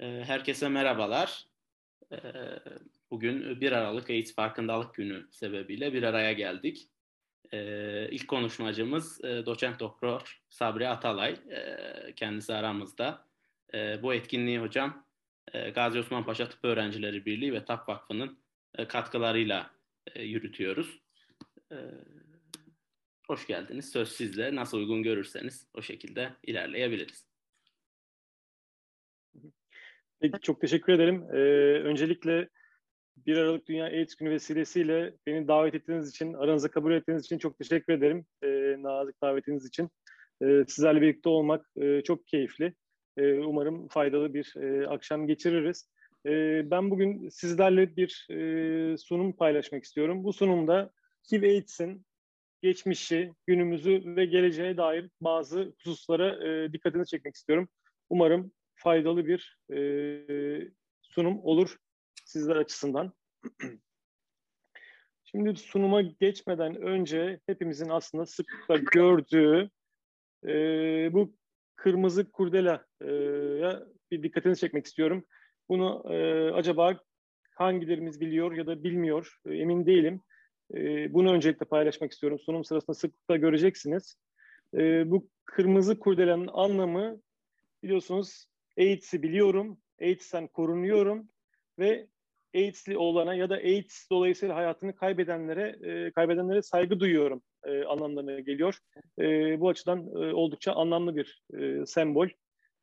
Ee, herkese merhabalar. Ee, bugün 1 Aralık AIDS Farkındalık Günü sebebiyle bir araya geldik. Ee, ilk konuşmacımız e, doçent doktor Sabri Atalay. Kendisi aramızda. Bu etkinliği hocam e, Gazi Osman Paşa Tıp Öğrencileri Birliği ve TAP Vakfı'nın e, katkılarıyla yürütüyoruz. Hoş geldiniz. Söz sizle. Nasıl uygun görürseniz o şekilde ilerleyebiliriz. Peki, çok teşekkür ederim. Ee, öncelikle 1 Aralık Dünya AIDS Günü vesilesiyle beni davet ettiğiniz için, aranıza kabul ettiğiniz için çok teşekkür ederim. Ee, nazik davetiniz için. Ee, sizlerle birlikte olmak e, çok keyifli. Ee, umarım faydalı bir e, akşam geçiririz. Ee, ben bugün sizlerle bir e, sunum paylaşmak istiyorum. Bu sunumda HIV AIDS'in geçmişi, günümüzü ve geleceğe dair bazı hususlara e, dikkatini çekmek istiyorum. Umarım faydalı bir e, sunum olur sizler açısından. Şimdi sunuma geçmeden önce hepimizin aslında sıklıkla gördüğü e, bu kırmızı kurdelaya bir dikkatini çekmek istiyorum. Bunu e, acaba hangilerimiz biliyor ya da bilmiyor e, emin değilim. E, bunu öncelikle paylaşmak istiyorum. Sunum sırasında sıklıkla göreceksiniz. E, bu kırmızı kurdelanın anlamı biliyorsunuz AIDS'i biliyorum, AIDS'ten korunuyorum ve AIDS'li olana ya da AIDS dolayısıyla hayatını kaybedenlere e, kaybedenlere saygı duyuyorum e, anlamlarına geliyor. E, bu açıdan e, oldukça anlamlı bir e, sembol.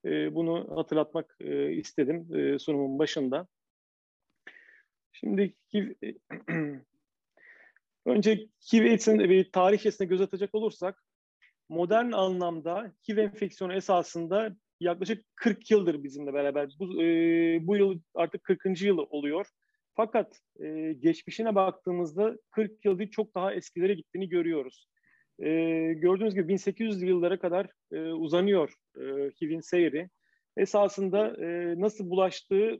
E, bunu hatırlatmak e, istedim e, sunumun başında. Şimdi HIV, önce HIV AIDS'in bir tarihçesine göz atacak olursak modern anlamda HIV enfeksiyonu esasında yaklaşık 40 yıldır bizimle beraber. Bu, e, bu yıl artık 40. yılı oluyor. Fakat e, geçmişine baktığımızda 40 yıl değil çok daha eskilere gittiğini görüyoruz. E, gördüğünüz gibi 1800'lü yıllara kadar e, uzanıyor e, HIV'in seyri. Esasında e, nasıl bulaştığı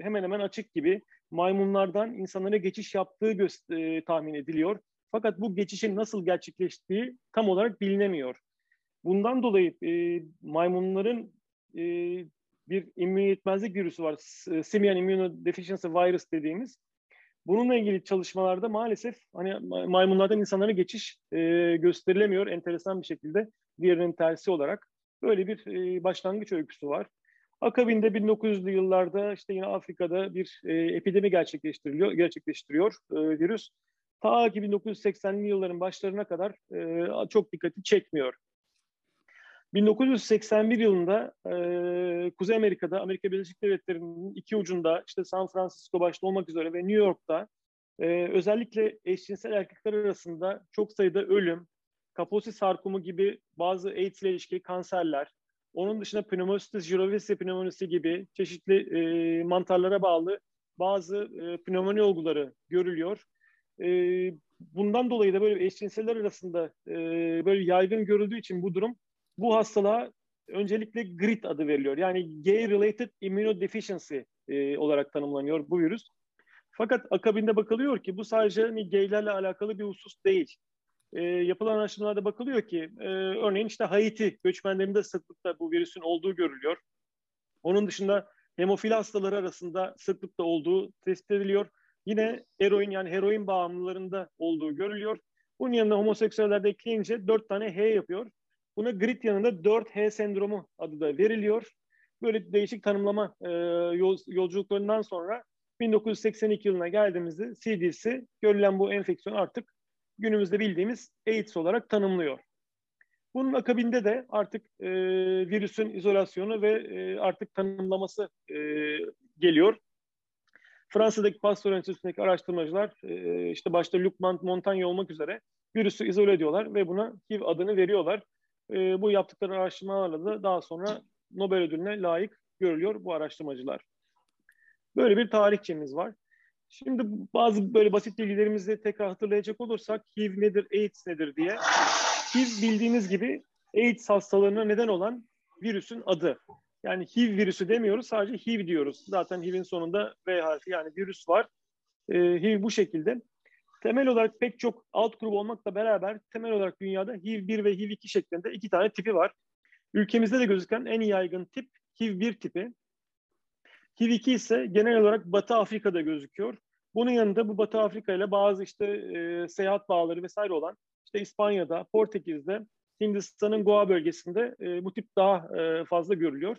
hemen hemen açık gibi maymunlardan insanlara geçiş yaptığı e, tahmin ediliyor. Fakat bu geçişin nasıl gerçekleştiği tam olarak bilinemiyor. Bundan dolayı e, maymunların e, bir immün yetmezlik virüsü var. E, Simian Immunodeficiency Virus dediğimiz. Bununla ilgili çalışmalarda maalesef hani maymunlardan insanlara geçiş e, gösterilemiyor enteresan bir şekilde diğerinin tersi olarak. Böyle bir e, başlangıç öyküsü var. Akabinde 1900'lü yıllarda işte yine Afrika'da bir e, epidemi gerçekleştiriliyor, gerçekleştiriyor e, virüs. Ta ki 1980'li yılların başlarına kadar e, çok dikkati çekmiyor. 1981 yılında e, Kuzey Amerika'da Amerika Birleşik Devletleri'nin iki ucunda işte San Francisco başta olmak üzere ve New York'ta e, özellikle eşcinsel erkekler arasında çok sayıda ölüm, kaposi sarkomu gibi bazı AIDS ile ilişkili kanserler, onun dışında pneumocystis jirovisi pneumonisi gibi çeşitli e, mantarlara bağlı bazı e, pnömoni olguları görülüyor. E, bundan dolayı da böyle eşcinseller arasında e, böyle yaygın görüldüğü için bu durum bu hastalığa öncelikle GRIT adı veriliyor. Yani Gay Related Immunodeficiency e, olarak tanımlanıyor bu virüs. Fakat akabinde bakılıyor ki bu sadece hani gaylerle alakalı bir husus değil. E, yapılan araştırmalarda bakılıyor ki e, örneğin işte Haiti göçmenlerinde sıklıkla bu virüsün olduğu görülüyor. Onun dışında hemofili hastaları arasında sıklıkla olduğu tespit ediliyor. Yine eroin yani heroin bağımlılarında olduğu görülüyor. Bunun yanında homoseksüellerde ekleyince dört tane H yapıyor. Buna grit yanında 4H sendromu adı da veriliyor. Böyle değişik tanımlama e, yol, yolculuklarından sonra 1982 yılına geldiğimizde CDC görülen bu enfeksiyon artık günümüzde bildiğimiz AIDS olarak tanımlıyor. Bunun akabinde de artık e, virüsün izolasyonu ve e, artık tanımlaması e, geliyor. Fransa'daki Pasteur Enstitüsü'ndeki araştırmacılar e, işte başta Luc Montagny olmak üzere virüsü izole ediyorlar ve buna HIV adını veriyorlar. E, bu yaptıkları araştırmalarla da daha sonra Nobel ödülüne layık görülüyor bu araştırmacılar. Böyle bir tarihçemiz var. Şimdi bazı böyle basit bilgilerimizi tekrar hatırlayacak olursak HIV nedir, AIDS nedir diye. HIV bildiğiniz gibi AIDS hastalığına neden olan virüsün adı. Yani HIV virüsü demiyoruz, sadece HIV diyoruz. Zaten HIV'in sonunda V harfi yani virüs var. Ee, HIV bu şekilde. Temel olarak pek çok alt grup olmakla beraber temel olarak dünyada HIV1 ve HIV2 şeklinde iki tane tipi var. Ülkemizde de gözüken en yaygın tip HIV1 tipi. HIV-2 ise genel olarak Batı Afrika'da gözüküyor. Bunun yanında bu Batı Afrika ile bazı işte e, seyahat bağları vesaire olan işte İspanya'da, Portekiz'de, Hindistan'ın Goa bölgesinde e, bu tip daha e, fazla görülüyor.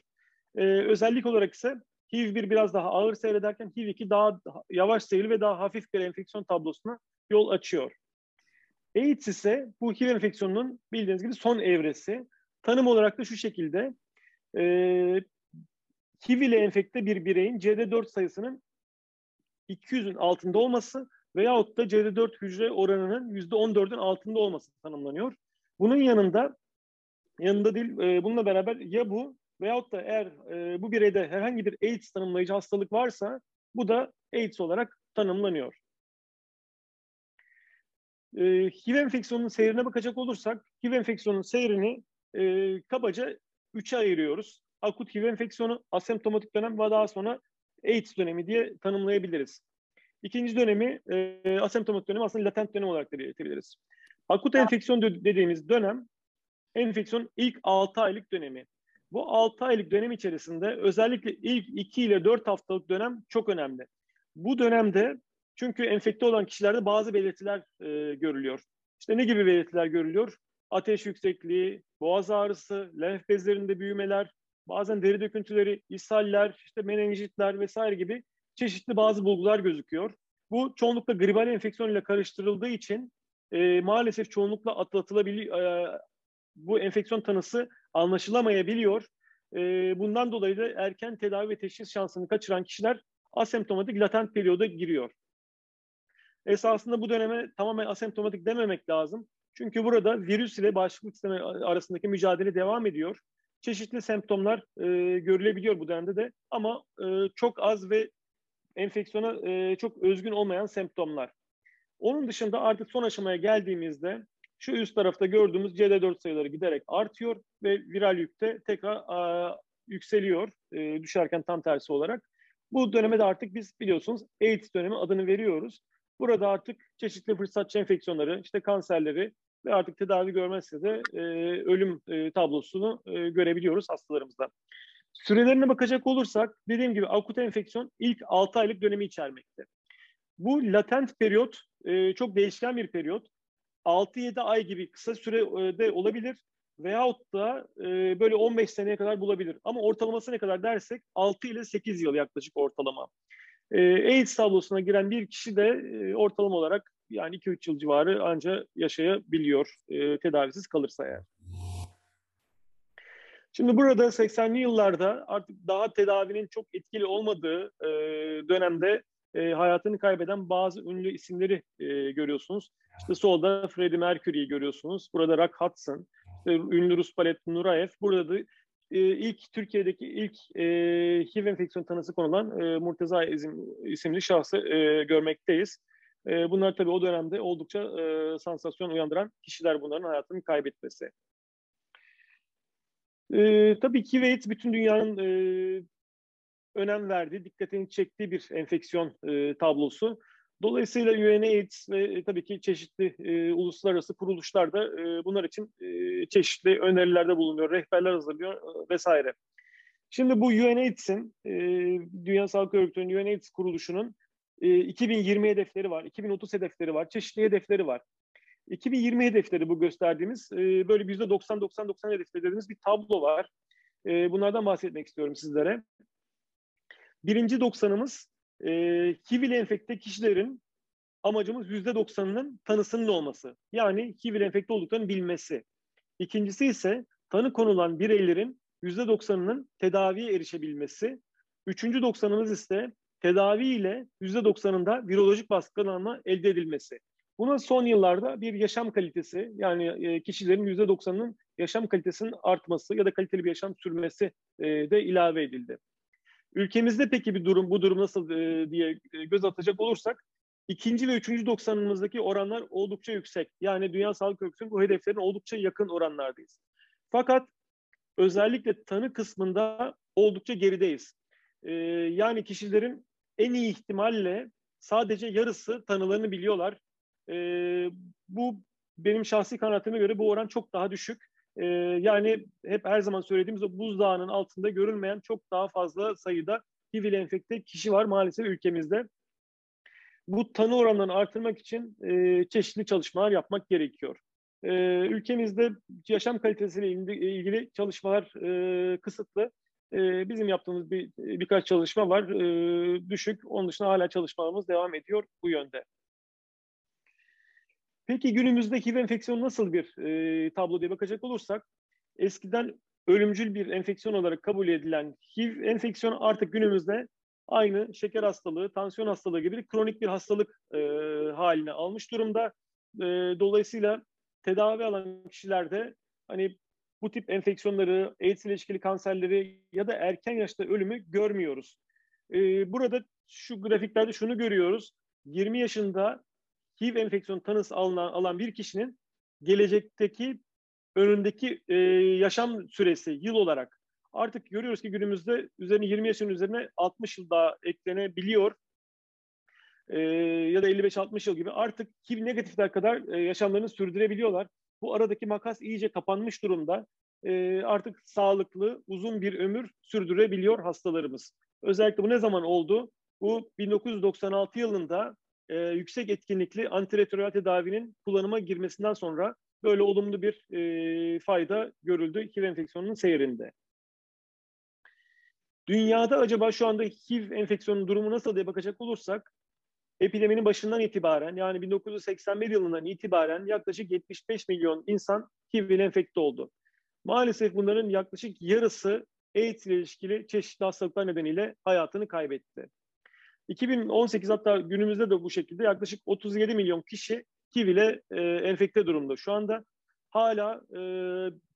E, özellik olarak ise HIV-1 biraz daha ağır seyrederken HIV-2 daha yavaş seyirli ve daha hafif bir enfeksiyon tablosuna yol açıyor. AIDS ise bu HIV enfeksiyonunun bildiğiniz gibi son evresi. Tanım olarak da şu şekilde e, HIV ile enfekte bir bireyin CD4 sayısının 200'ün altında olması veyahut da CD4 hücre oranının %14'ün altında olması tanımlanıyor. Bunun yanında yanında değil, e, bununla beraber ya bu veyahut da eğer e, bu bireyde herhangi bir AIDS tanımlayıcı hastalık varsa bu da AIDS olarak tanımlanıyor. E, HIV enfeksiyonunun seyrine bakacak olursak, HIV enfeksiyonunun seyrini e, kabaca üçe ayırıyoruz. Akut HIV enfeksiyonu, asemptomatik dönem ve daha sonra AIDS dönemi diye tanımlayabiliriz. İkinci dönemi, e, asemptomatik dönemi aslında latent dönem olarak da belirtebiliriz. Akut enfeksiyon dediğimiz dönem, enfeksiyon ilk 6 aylık dönemi. Bu 6 aylık dönem içerisinde özellikle ilk 2 ile 4 haftalık dönem çok önemli. Bu dönemde çünkü enfekte olan kişilerde bazı belirtiler e, görülüyor. İşte ne gibi belirtiler görülüyor? Ateş yüksekliği, boğaz ağrısı, lenf bezlerinde büyümeler, bazen deri döküntüleri, ishaller, işte menenjitler vesaire gibi çeşitli bazı bulgular gözüküyor. Bu çoğunlukla gribal enfeksiyon ile karıştırıldığı için e, maalesef çoğunlukla atlatılabiliyor. E, bu enfeksiyon tanısı anlaşılamayabiliyor. E, bundan dolayı da erken tedavi ve teşhis şansını kaçıran kişiler asemptomatik latent periyoda giriyor. Esasında bu döneme tamamen asemptomatik dememek lazım. Çünkü burada virüs ile bağışıklık sistemi arasındaki mücadele devam ediyor. Çeşitli semptomlar e, görülebiliyor bu dönemde de ama e, çok az ve enfeksiyona e, çok özgün olmayan semptomlar. Onun dışında artık son aşamaya geldiğimizde şu üst tarafta gördüğümüz CD4 sayıları giderek artıyor ve viral yükte tekrar a, yükseliyor e, düşerken tam tersi olarak. Bu döneme de artık biz biliyorsunuz AIDS dönemi adını veriyoruz. Burada artık çeşitli fırsatçı enfeksiyonları, işte kanserleri ve artık tedavi görmezse de e, ölüm e, tablosunu e, görebiliyoruz hastalarımızda. Sürelerine bakacak olursak dediğim gibi akut enfeksiyon ilk 6 aylık dönemi içermekte. Bu latent periyot e, çok değişken bir periyot. 6-7 ay gibi kısa sürede olabilir veyahut da e, böyle 15 seneye kadar bulabilir. Ama ortalaması ne kadar dersek 6 ile 8 yıl yaklaşık ortalama. E, AIDS tablosuna giren bir kişi de e, ortalama olarak yani 2-3 yıl civarı anca yaşayabiliyor e, tedavisiz kalırsa eğer. Şimdi burada 80'li yıllarda artık daha tedavinin çok etkili olmadığı e, dönemde e, hayatını kaybeden bazı ünlü isimleri görüyorsunuz. İşte solda Freddie Mercury'yi görüyorsunuz. Burada Rock Hudson, ünlü Rus balet Nuraev. Burada da e, ilk Türkiye'deki ilk e, HIV enfeksiyon tanısı konulan e, Murtaza İzim, isimli şahsı e, görmekteyiz. E, bunlar tabii o dönemde oldukça e, sansasyon uyandıran kişiler bunların hayatını kaybetmesi. E, tabii ki AIDS bütün dünyanın e, önem verdiği, dikkatini çektiği bir enfeksiyon e, tablosu. Dolayısıyla UNAIDS ve e, tabii ki çeşitli e, uluslararası kuruluşlar da e, bunlar için e, çeşitli önerilerde bulunuyor, rehberler hazırlıyor e, vesaire. Şimdi bu UNAIDS'in, e, Dünya Sağlık Örgütü'nün UNAIDS kuruluşunun e, 2020 hedefleri var, 2030 hedefleri var, çeşitli hedefleri var. 2020 hedefleri bu gösterdiğimiz e, böyle %90-90-90 hedefleri dediğimiz bir tablo var. E, bunlardan bahsetmek istiyorum sizlere. Birinci 90'ımız e, HIV ile enfekte kişilerin amacımız %90'ının tanısının olması. Yani HIV ile enfekte olduklarını bilmesi. İkincisi ise tanı konulan bireylerin %90'ının tedaviye erişebilmesi. Üçüncü 90'ımız ise tedavi ile %90'ında virolojik baskılanma elde edilmesi. Buna son yıllarda bir yaşam kalitesi yani e, kişilerin %90'ının yaşam kalitesinin artması ya da kaliteli bir yaşam sürmesi e, de ilave edildi. Ülkemizde peki bir durum bu durum nasıl e, diye göz atacak olursak ikinci ve üçüncü 90'ımızdaki oranlar oldukça yüksek. Yani Dünya Sağlık Örgütü'nün bu hedeflerine oldukça yakın oranlardayız. Fakat özellikle tanı kısmında oldukça gerideyiz. yani kişilerin en iyi ihtimalle sadece yarısı tanılarını biliyorlar e, bu benim şahsi kanaatıma göre bu oran çok daha düşük. E, yani hep her zaman söylediğimiz o buzdağının altında görülmeyen çok daha fazla sayıda HIV ile enfekte kişi var maalesef ülkemizde. Bu tanı oranlarını artırmak için e, çeşitli çalışmalar yapmak gerekiyor. E, ülkemizde yaşam kalitesiyle ilgili çalışmalar e, kısıtlı. E, bizim yaptığımız bir birkaç çalışma var. E, düşük. Onun dışında hala çalışmalarımız devam ediyor bu yönde. Peki günümüzde HIV enfeksiyonu nasıl bir e, tablo diye bakacak olursak, eskiden ölümcül bir enfeksiyon olarak kabul edilen HIV enfeksiyonu artık günümüzde aynı şeker hastalığı, tansiyon hastalığı gibi kronik bir hastalık e, haline almış durumda. E, dolayısıyla tedavi alan kişilerde hani bu tip enfeksiyonları, AIDS ile ilişkili kanserleri ya da erken yaşta ölümü görmüyoruz. E, burada şu grafiklerde şunu görüyoruz. 20 yaşında HIV enfeksiyon tanısı alınan, alan bir kişinin gelecekteki önündeki e, yaşam süresi yıl olarak artık görüyoruz ki günümüzde üzerine 20 yaşın üzerine 60 yıl daha eklenebiliyor. E, ya da 55-60 yıl gibi artık HIV negatifler kadar e, yaşamlarını sürdürebiliyorlar. Bu aradaki makas iyice kapanmış durumda. E, artık sağlıklı, uzun bir ömür sürdürebiliyor hastalarımız. Özellikle bu ne zaman oldu? Bu 1996 yılında e, yüksek etkinlikli antiretroviral tedavinin kullanıma girmesinden sonra böyle olumlu bir e, fayda görüldü HIV enfeksiyonunun seyrinde. Dünyada acaba şu anda HIV enfeksiyonun durumu nasıl diye bakacak olursak epideminin başından itibaren yani 1981 yılından itibaren yaklaşık 75 milyon insan HIV ile enfekte oldu. Maalesef bunların yaklaşık yarısı AIDS ile ilişkili çeşitli hastalıklar nedeniyle hayatını kaybetti. 2018 hatta günümüzde de bu şekilde yaklaşık 37 milyon kişi HIV ile e, enfekte durumda. Şu anda hala e,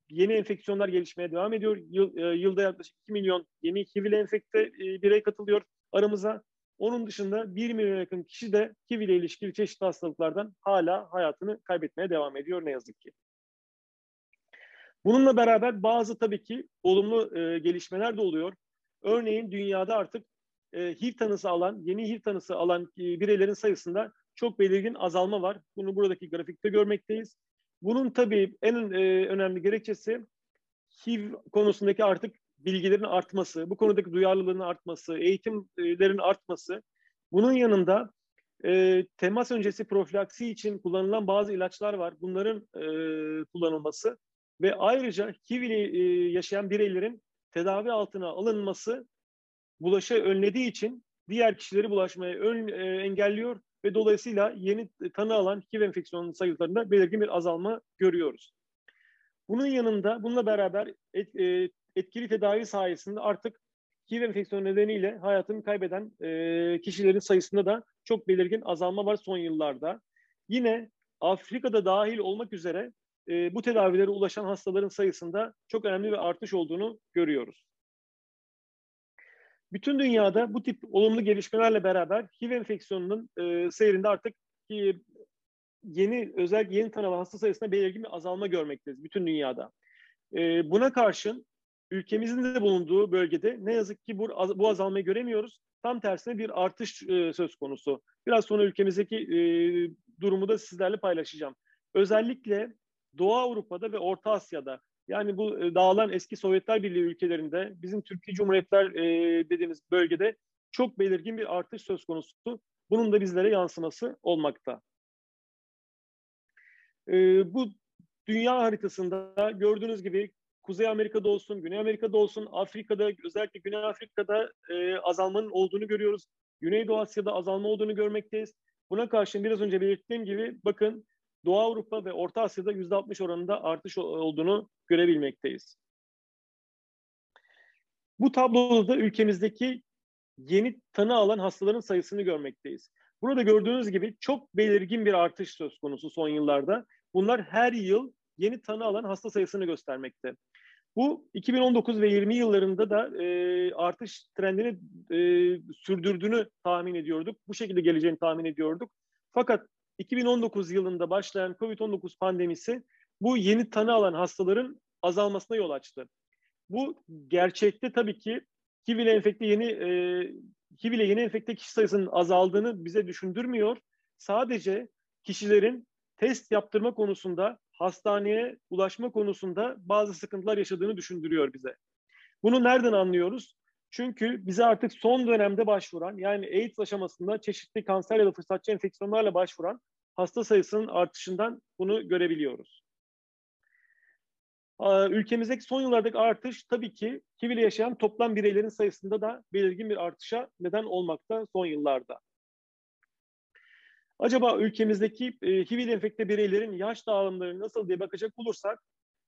yeni enfeksiyonlar gelişmeye devam ediyor. Yıl, e, yılda yaklaşık 2 milyon yeni HIV ile enfekte e, birey katılıyor aramıza. Onun dışında 1 milyon yakın kişi de HIV ile ilişkili çeşitli hastalıklardan hala hayatını kaybetmeye devam ediyor ne yazık ki. Bununla beraber bazı tabii ki olumlu e, gelişmeler de oluyor. Örneğin dünyada artık e, HIV tanısı alan, yeni HIV tanısı alan e, bireylerin sayısında çok belirgin azalma var. Bunu buradaki grafikte görmekteyiz. Bunun tabii en e, önemli gerekçesi HIV konusundaki artık bilgilerin artması, bu konudaki duyarlılığın artması, eğitimlerin artması. Bunun yanında temas öncesi profilaksi için kullanılan bazı ilaçlar var. Bunların kullanılması ve ayrıca HIV ile yaşayan bireylerin tedavi altına alınması bulaşı önlediği için diğer kişileri bulaşmaya ön, e, engelliyor ve dolayısıyla yeni tanı alan HIV enfeksiyonunun sayılarında belirgin bir azalma görüyoruz. Bunun yanında bununla beraber et, e, etkili tedavi sayesinde artık HIV enfeksiyonu nedeniyle hayatını kaybeden e, kişilerin sayısında da çok belirgin azalma var son yıllarda. Yine Afrika'da dahil olmak üzere e, bu tedavilere ulaşan hastaların sayısında çok önemli bir artış olduğunu görüyoruz. Bütün dünyada bu tip olumlu gelişmelerle beraber HIV enfeksiyonunun e, seyrinde artık e, yeni özel yeni tanılan hasta sayısında belirgin bir azalma görmekteyiz bütün dünyada. E, buna karşın ülkemizin de bulunduğu bölgede ne yazık ki bu, bu azalmayı göremiyoruz. Tam tersine bir artış e, söz konusu. Biraz sonra ülkemizdeki e, durumu da sizlerle paylaşacağım. Özellikle Doğu Avrupa'da ve Orta Asya'da yani bu e, dağılan eski Sovyetler Birliği ülkelerinde bizim Türkiye Cumhuriyetler e, dediğimiz bölgede çok belirgin bir artış söz konusu. Bunun da bizlere yansıması olmakta. E, bu dünya haritasında gördüğünüz gibi Kuzey Amerika'da olsun, Güney Amerika'da olsun, Afrika'da özellikle Güney Afrika'da e, azalmanın olduğunu görüyoruz. Güneydoğu Asya'da azalma olduğunu görmekteyiz. Buna karşın biraz önce belirttiğim gibi bakın Doğu Avrupa ve Orta Asya'da %60 oranında artış olduğunu görebilmekteyiz. Bu tabloda ülkemizdeki yeni tanı alan hastaların sayısını görmekteyiz. Burada gördüğünüz gibi çok belirgin bir artış söz konusu son yıllarda. Bunlar her yıl yeni tanı alan hasta sayısını göstermekte. Bu 2019 ve 20 yıllarında da e, artış trendini e, sürdürdüğünü tahmin ediyorduk. Bu şekilde geleceğini tahmin ediyorduk. Fakat 2019 yılında başlayan COVID-19 pandemisi bu yeni tanı alan hastaların azalmasına yol açtı. Bu gerçekte tabii ki HIV ile enfekte yeni e, HIV ile yeni enfekte kişi sayısının azaldığını bize düşündürmüyor. Sadece kişilerin test yaptırma konusunda, hastaneye ulaşma konusunda bazı sıkıntılar yaşadığını düşündürüyor bize. Bunu nereden anlıyoruz? Çünkü bize artık son dönemde başvuran yani AIDS aşamasında çeşitli kanser ya da fırsatçı enfeksiyonlarla başvuran hasta sayısının artışından bunu görebiliyoruz. Ülkemizdeki son yıllardaki artış tabii ki HIV ile yaşayan toplam bireylerin sayısında da belirgin bir artışa neden olmakta son yıllarda. Acaba ülkemizdeki e, HIV ile enfekte bireylerin yaş dağılımları nasıl diye bakacak olursak,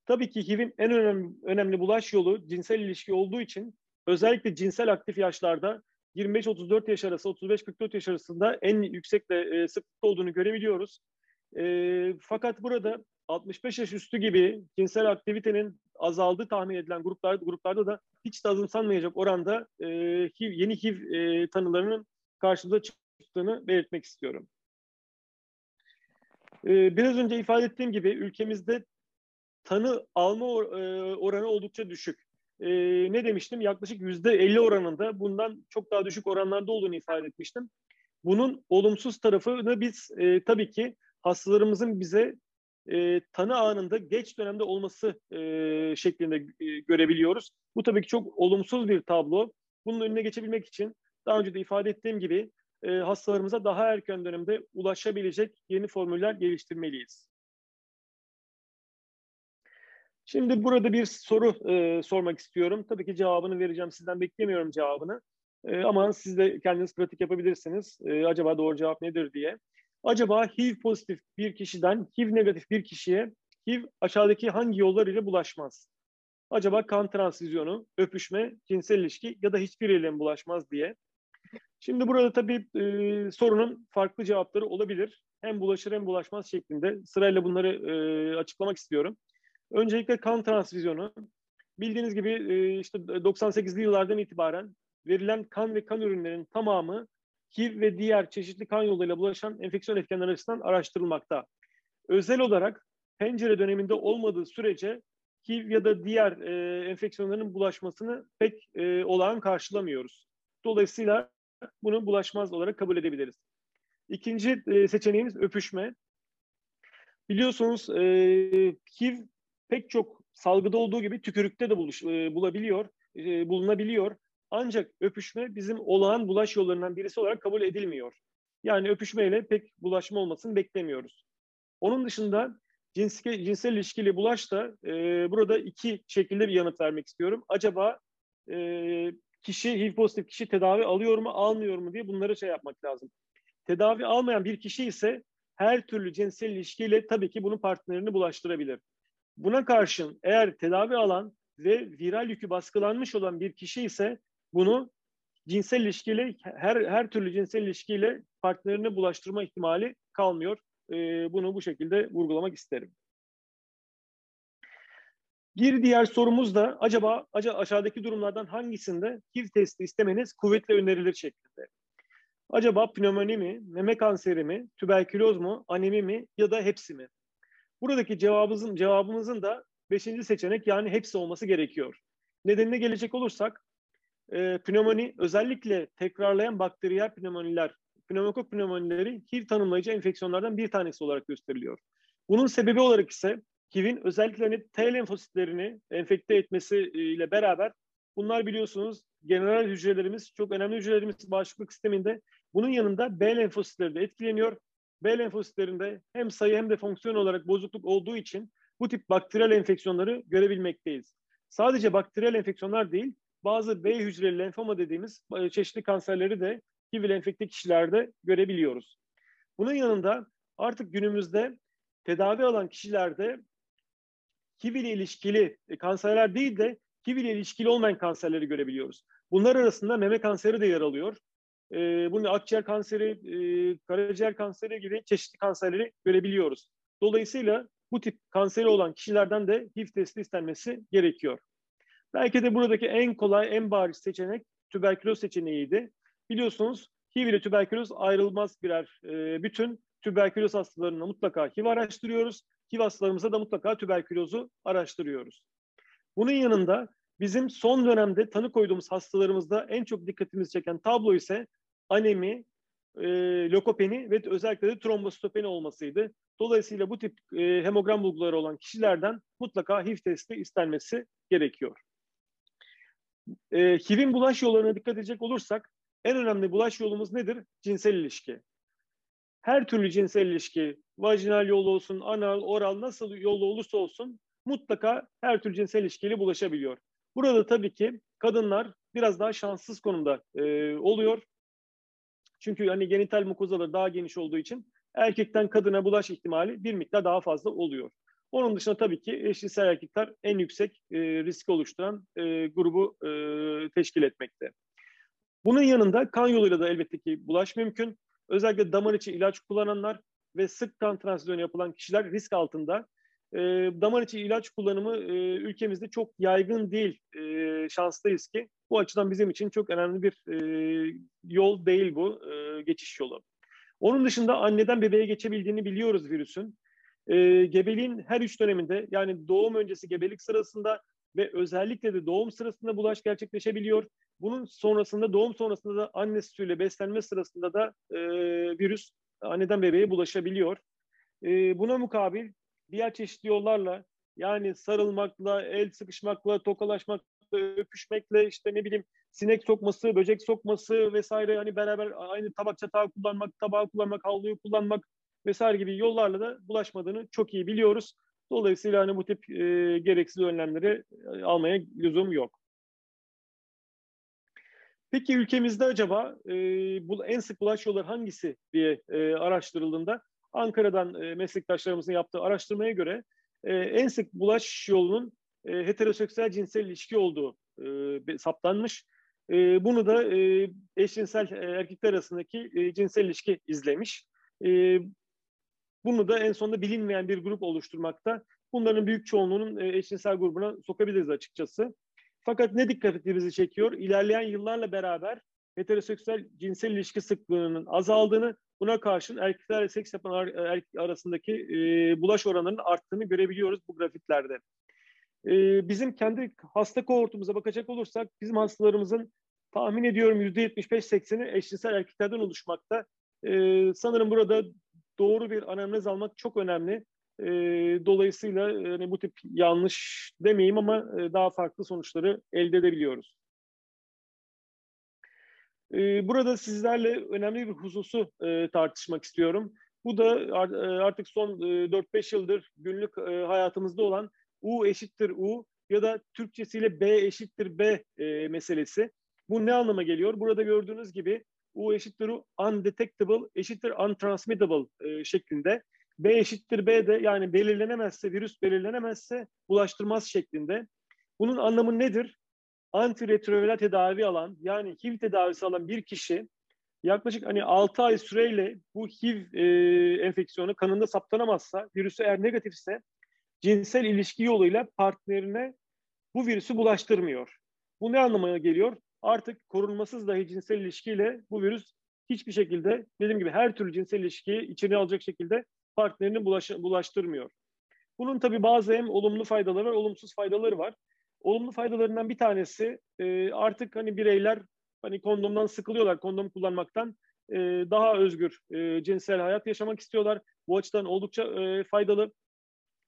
tabii ki HIV'in en önemli, önemli bulaş yolu cinsel ilişki olduğu için özellikle cinsel aktif yaşlarda 25-34 yaş arası, 35-44 yaş arasında en yüksek ve e, sıklıkta olduğunu görebiliyoruz. E, fakat burada 65 yaş üstü gibi cinsel aktivitenin azaldığı tahmin edilen gruplar, gruplarda da hiç de azımsanmayacak oranda e, HIV, yeni HIV e, tanılarının karşımıza çıktığını belirtmek istiyorum. E, biraz önce ifade ettiğim gibi ülkemizde tanı alma e, oranı oldukça düşük. E, ne demiştim? Yaklaşık yüzde 50 oranında bundan çok daha düşük oranlarda olduğunu ifade etmiştim. Bunun olumsuz tarafını biz e, tabii ki hastalarımızın bize e, tanı anında geç dönemde olması e, şeklinde e, görebiliyoruz. Bu tabii ki çok olumsuz bir tablo. Bunun önüne geçebilmek için daha önce de ifade ettiğim gibi e, hastalarımıza daha erken dönemde ulaşabilecek yeni formüller geliştirmeliyiz. Şimdi burada bir soru e, sormak istiyorum. Tabii ki cevabını vereceğim. Sizden beklemiyorum cevabını. E, ama siz de kendiniz pratik yapabilirsiniz. E, acaba doğru cevap nedir diye. Acaba HIV pozitif bir kişiden HIV negatif bir kişiye HIV aşağıdaki hangi yollar ile bulaşmaz? Acaba kan transfüzyonu, öpüşme, cinsel ilişki ya da hiçbiriyle mi bulaşmaz diye. Şimdi burada tabii e, sorunun farklı cevapları olabilir. Hem bulaşır hem bulaşmaz şeklinde. Sırayla bunları e, açıklamak istiyorum. Öncelikle kan transfüzyonu. Bildiğiniz gibi e, işte 98'li yıllardan itibaren verilen kan ve kan ürünlerinin tamamı HIV ve diğer çeşitli kan yoluyla bulaşan enfeksiyon etkenleri açısından araştırılmakta. Özel olarak pencere döneminde olmadığı sürece HIV ya da diğer e, enfeksiyonların bulaşmasını pek e, olağan karşılamıyoruz. Dolayısıyla bunu bulaşmaz olarak kabul edebiliriz. İkinci e, seçeneğimiz öpüşme. Biliyorsunuz e, HIV pek çok salgıda olduğu gibi tükürükte de buluş, e, bulabiliyor, e, bulunabiliyor. Ancak öpüşme bizim olağan bulaş yollarından birisi olarak kabul edilmiyor. Yani öpüşmeyle pek bulaşma olmasını beklemiyoruz. Onun dışında cinsel, cinsel ilişkili bulaş da e, burada iki şekilde bir yanıt vermek istiyorum. Acaba e, kişi HIV pozitif kişi tedavi alıyor mu almıyor mu diye bunları şey yapmak lazım. Tedavi almayan bir kişi ise her türlü cinsel ilişkiyle tabii ki bunun partnerini bulaştırabilir. Buna karşın eğer tedavi alan ve viral yükü baskılanmış olan bir kişi ise bunu cinsel ilişkiyle her her türlü cinsel ilişkiyle partnerini bulaştırma ihtimali kalmıyor. Ee, bunu bu şekilde vurgulamak isterim. Bir diğer sorumuz da acaba aşağıdaki durumlardan hangisinde HIV testi istemeniz kuvvetle önerilir şeklinde. Acaba pnömoni mi, meme kanseri mi, tüberküloz mu, anemi mi ya da hepsi mi? Buradaki cevabımızın, cevabımızın da beşinci seçenek yani hepsi olması gerekiyor. Nedenine gelecek olursak e, pnömoni özellikle tekrarlayan bakteriyel pnömoniler, pneumokok pnömonileri HIV tanımlayıcı enfeksiyonlardan bir tanesi olarak gösteriliyor. Bunun sebebi olarak ise HIV'in özellikle hani T lenfositlerini enfekte etmesiyle beraber bunlar biliyorsunuz general hücrelerimiz, çok önemli hücrelerimiz bağışıklık sisteminde. Bunun yanında B lenfositleri de etkileniyor. B lenfositlerinde hem sayı hem de fonksiyon olarak bozukluk olduğu için bu tip bakteriyel enfeksiyonları görebilmekteyiz. Sadece bakteriyel enfeksiyonlar değil, bazı B hücreli lenfoma dediğimiz e, çeşitli kanserleri de HIV enfekte kişilerde görebiliyoruz. Bunun yanında artık günümüzde tedavi alan kişilerde HIV ile ilişkili e, kanserler değil de HIV ile ilişkili olmayan kanserleri görebiliyoruz. Bunlar arasında meme kanseri de yer alıyor. Ee, bunun akciğer kanseri, e, karaciğer kanseri gibi çeşitli kanserleri görebiliyoruz. Dolayısıyla bu tip kanseri olan kişilerden de HIV testi istenmesi gerekiyor. Belki de buradaki en kolay, en bariz seçenek tüberküloz seçeneğiydi. Biliyorsunuz HIV ile tüberküloz ayrılmaz birer e, bütün. Tüberküloz hastalarına mutlaka HIV araştırıyoruz. HIV hastalarımıza da mutlaka tüberkülozu araştırıyoruz. Bunun yanında bizim son dönemde tanı koyduğumuz hastalarımızda en çok dikkatimizi çeken tablo ise anemi, e, lokopeni ve özellikle de trombositopeni olmasıydı. Dolayısıyla bu tip e, hemogram bulguları olan kişilerden mutlaka HIV testi istenmesi gerekiyor. E, HIV'in bulaş yollarına dikkat edecek olursak en önemli bulaş yolumuz nedir? Cinsel ilişki. Her türlü cinsel ilişki, vajinal yol olsun, anal, oral nasıl yolu olursa olsun mutlaka her türlü cinsel ilişkiyle bulaşabiliyor. Burada tabii ki kadınlar biraz daha şanssız konumda e, oluyor. Çünkü hani genital mukozaları daha geniş olduğu için erkekten kadına bulaş ihtimali bir miktar daha fazla oluyor. Onun dışında tabii ki eşcinsel erkekler en yüksek e, risk oluşturan e, grubu e, teşkil etmekte. Bunun yanında kan yoluyla da elbette ki bulaş mümkün. Özellikle damar içi ilaç kullananlar ve sık kan transfüzyonu yapılan kişiler risk altında. E, damar içi ilaç kullanımı e, ülkemizde çok yaygın değil. E, şanslıyız ki bu açıdan bizim için çok önemli bir e, yol değil bu e, geçiş yolu. Onun dışında anneden bebeğe geçebildiğini biliyoruz virüsün. E, gebeliğin her üç döneminde yani doğum öncesi gebelik sırasında ve özellikle de doğum sırasında bulaş gerçekleşebiliyor. Bunun sonrasında doğum sonrasında da anne sütüyle beslenme sırasında da e, virüs anneden bebeğe bulaşabiliyor. E, buna mukabil diğer çeşitli yollarla yani sarılmakla, el sıkışmakla, tokalaşmakla, öpüşmekle işte ne bileyim sinek sokması, böcek sokması vesaire hani beraber aynı tabak çatağı kullanmak, tabağı kullanmak, havluyu kullanmak vesaire gibi yollarla da bulaşmadığını çok iyi biliyoruz. Dolayısıyla hani bu tip e, gereksiz önlemleri e, almaya lüzum yok. Peki ülkemizde acaba e, bu en sık bulaş yolları hangisi diye e, araştırıldığında Ankara'dan e, meslektaşlarımızın yaptığı araştırmaya göre e, en sık bulaş yolunun e, heteroseksüel cinsel ilişki olduğu e, saptanmış. Bunu da eşcinsel erkekler arasındaki cinsel ilişki izlemiş. Bunu da en sonunda bilinmeyen bir grup oluşturmakta. Bunların büyük çoğunluğunun eşcinsel grubuna sokabiliriz açıkçası. Fakat ne dikkatimizi çekiyor? İlerleyen yıllarla beraber heteroseksüel cinsel ilişki sıklığının azaldığını, buna karşın erkeklerle seks yapan erkek arasındaki e, bulaş oranlarının arttığını görebiliyoruz bu grafiklerde. E, bizim kendi hasta kohortumuza bakacak olursak, bizim hastalarımızın tahmin ediyorum %75-80'i eşcinsel erkeklerden oluşmakta. E, sanırım burada doğru bir anamnez almak çok önemli. E, dolayısıyla yani bu tip yanlış demeyeyim ama e, daha farklı sonuçları elde edebiliyoruz. E, burada sizlerle önemli bir hususu e, tartışmak istiyorum. Bu da artık son e, 4-5 yıldır günlük e, hayatımızda olan U eşittir U ya da Türkçesiyle B eşittir B e, meselesi. Bu ne anlama geliyor? Burada gördüğünüz gibi U eşittir U undetectable eşittir untransmittable e, şeklinde. B eşittir B de yani belirlenemezse, virüs belirlenemezse bulaştırmaz şeklinde. Bunun anlamı nedir? Antiretroviral tedavi alan yani HIV tedavisi alan bir kişi yaklaşık hani 6 ay süreyle bu HIV e, enfeksiyonu kanında saptanamazsa, virüsü eğer negatifse cinsel ilişki yoluyla partnerine bu virüsü bulaştırmıyor. Bu ne anlamına geliyor? Artık korunmasız dahi cinsel ilişkiyle bu virüs hiçbir şekilde dediğim gibi her türlü cinsel ilişkiyi içine alacak şekilde partnerini bulaş, bulaştırmıyor. Bunun tabi bazı hem olumlu faydaları var, olumsuz faydaları var. Olumlu faydalarından bir tanesi e, artık hani bireyler hani kondomdan sıkılıyorlar, kondom kullanmaktan e, daha özgür e, cinsel hayat yaşamak istiyorlar. Bu açıdan oldukça e, faydalı.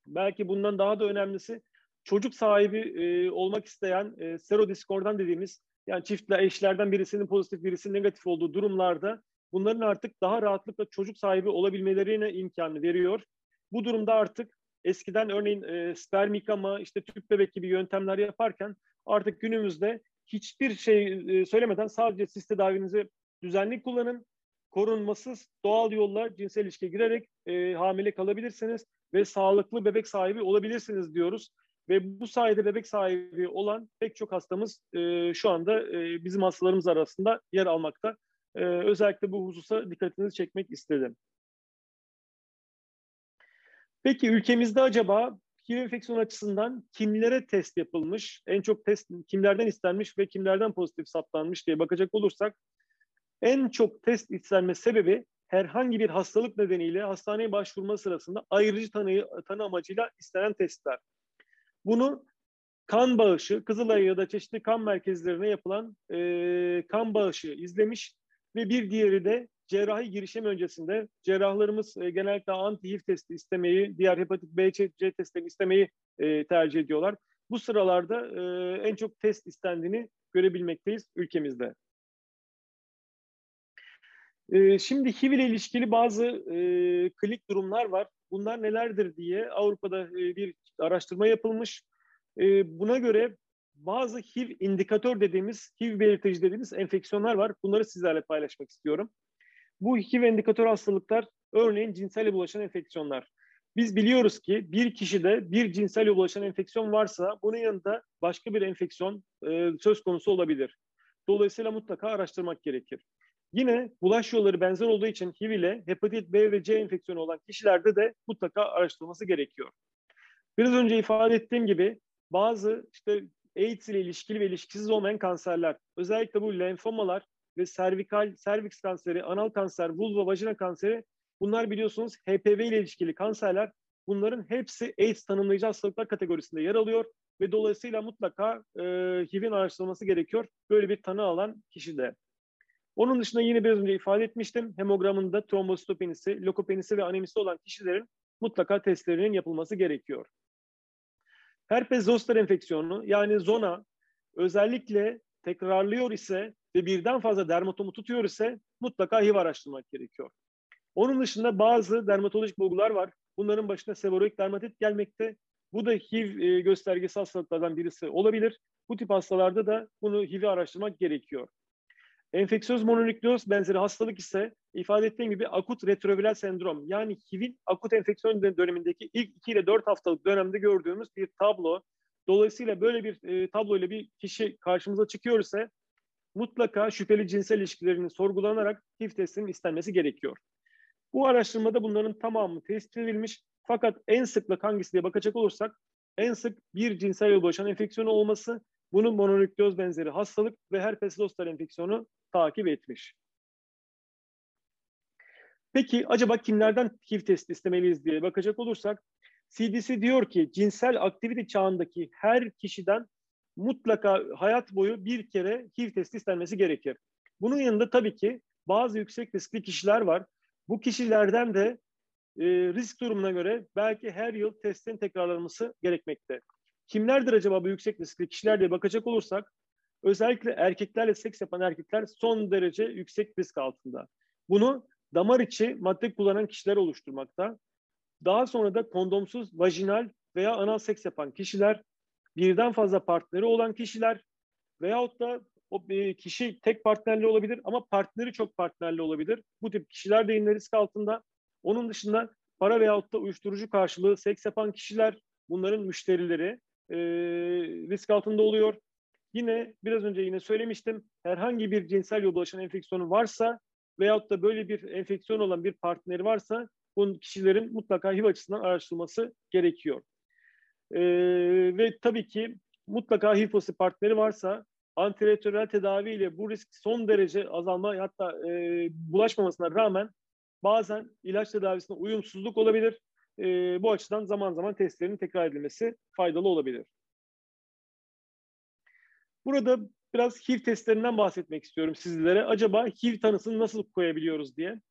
Belki bundan daha da önemlisi çocuk sahibi e, olmak isteyen e, serodiskordan dediğimiz yani çiftle eşlerden birisinin pozitif birisinin negatif olduğu durumlarda bunların artık daha rahatlıkla çocuk sahibi olabilmelerine imkanı veriyor. Bu durumda artık eskiden örneğin e, sperm yıkama, işte tüp bebek gibi yöntemler yaparken artık günümüzde hiçbir şey e, söylemeden sadece siz tedavinizi düzenli kullanın, korunmasız doğal yolla cinsel ilişkiye girerek e, hamile kalabilirsiniz ve sağlıklı bebek sahibi olabilirsiniz diyoruz. Ve bu sayede bebek sahibi olan pek çok hastamız e, şu anda e, bizim hastalarımız arasında yer almakta. E, özellikle bu hususa dikkatinizi çekmek istedim. Peki ülkemizde acaba HIV enfeksiyon açısından kimlere test yapılmış, en çok test kimlerden istenmiş ve kimlerden pozitif saptanmış diye bakacak olursak en çok test istenme sebebi herhangi bir hastalık nedeniyle hastaneye başvurma sırasında ayrıcı tanı, tanı amacıyla istenen testler. Bunu kan bağışı, Kızılay ya da çeşitli kan merkezlerine yapılan e, kan bağışı izlemiş ve bir diğeri de cerrahi girişim öncesinde cerrahlarımız e, genellikle anti-HIV testi istemeyi, diğer hepatit B, C, C testlerini istemeyi e, tercih ediyorlar. bu sıralarda e, en çok test istendiğini görebilmekteyiz ülkemizde. E, şimdi HIV ile ilişkili bazı e, klik durumlar var. Bunlar nelerdir diye Avrupa'da e, bir araştırma yapılmış. E, buna göre bazı HIV indikatör dediğimiz, HIV belirtici dediğimiz enfeksiyonlar var. Bunları sizlerle paylaşmak istiyorum. Bu HIV indikatör hastalıklar örneğin cinsel bulaşan enfeksiyonlar. Biz biliyoruz ki bir kişide bir cinsel bulaşan enfeksiyon varsa bunun yanında başka bir enfeksiyon e, söz konusu olabilir. Dolayısıyla mutlaka araştırmak gerekir. Yine bulaş yolları benzer olduğu için HIV ile hepatit B ve C enfeksiyonu olan kişilerde de mutlaka araştırılması gerekiyor. Biraz önce ifade ettiğim gibi bazı işte AIDS ile ilişkili ve ilişkisiz olmayan kanserler, özellikle bu lenfomalar ve servikal, serviks kanseri, anal kanser, vulva, vajina kanseri bunlar biliyorsunuz HPV ile ilişkili kanserler. Bunların hepsi AIDS tanımlayıcı hastalıklar kategorisinde yer alıyor ve dolayısıyla mutlaka e, HIV'in araştırılması gerekiyor böyle bir tanı alan kişide. Onun dışında yine biraz önce ifade etmiştim. Hemogramında trombositopenisi, lokopenisi ve anemisi olan kişilerin mutlaka testlerinin yapılması gerekiyor. Herpes zoster enfeksiyonu yani zona özellikle tekrarlıyor ise ve birden fazla dermatomu tutuyor ise mutlaka HIV araştırmak gerekiyor. Onun dışında bazı dermatolojik bulgular var. Bunların başına sevoroik dermatit gelmekte. Bu da HIV e, göstergesi hastalıklardan birisi olabilir. Bu tip hastalarda da bunu HIV'i araştırmak gerekiyor. Enfeksiyöz mononükleoz benzeri hastalık ise ifade ettiğim gibi akut retroviral sendrom yani HIV'in akut enfeksiyon dönemindeki ilk 2 ile 4 haftalık dönemde gördüğümüz bir tablo. Dolayısıyla böyle bir e, tablo ile bir kişi karşımıza çıkıyor ise mutlaka şüpheli cinsel ilişkilerinin sorgulanarak HIV testinin istenmesi gerekiyor. Bu araştırmada bunların tamamı tespit edilmiş fakat en sıklık hangisi diye bakacak olursak en sık bir cinsel yol bulaşan enfeksiyonu olması bunun mononükleoz benzeri hastalık ve herpes zoster enfeksiyonu takip etmiş. Peki acaba kimlerden HIV testi istemeliyiz diye bakacak olursak CDC diyor ki cinsel aktivite çağındaki her kişiden mutlaka hayat boyu bir kere HIV testi istenmesi gerekir. Bunun yanında tabii ki bazı yüksek riskli kişiler var. Bu kişilerden de e, risk durumuna göre belki her yıl testin tekrarlanması gerekmekte. Kimlerdir acaba bu yüksek riskli kişiler diye bakacak olursak özellikle erkeklerle seks yapan erkekler son derece yüksek risk altında. Bunu damar içi madde kullanan kişiler oluşturmakta. Daha sonra da kondomsuz vajinal veya anal seks yapan kişiler, birden fazla partneri olan kişiler veyahut da o kişi tek partnerli olabilir ama partneri çok partnerli olabilir. Bu tip kişiler de yine risk altında. Onun dışında para veyahut da uyuşturucu karşılığı seks yapan kişiler, bunların müşterileri e, risk altında oluyor. Yine biraz önce yine söylemiştim. Herhangi bir cinsel yol bulaşan enfeksiyonu varsa veyahut da böyle bir enfeksiyon olan bir partneri varsa bu kişilerin mutlaka HIV açısından araştırılması gerekiyor. Ee, ve tabii ki mutlaka pozitif partneri varsa antiretroviral tedaviyle bu risk son derece azalma hatta e, bulaşmamasına rağmen bazen ilaç tedavisine uyumsuzluk olabilir. E, bu açıdan zaman zaman testlerin tekrar edilmesi faydalı olabilir. Burada biraz HIV testlerinden bahsetmek istiyorum sizlere. Acaba HIV tanısını nasıl koyabiliyoruz diye.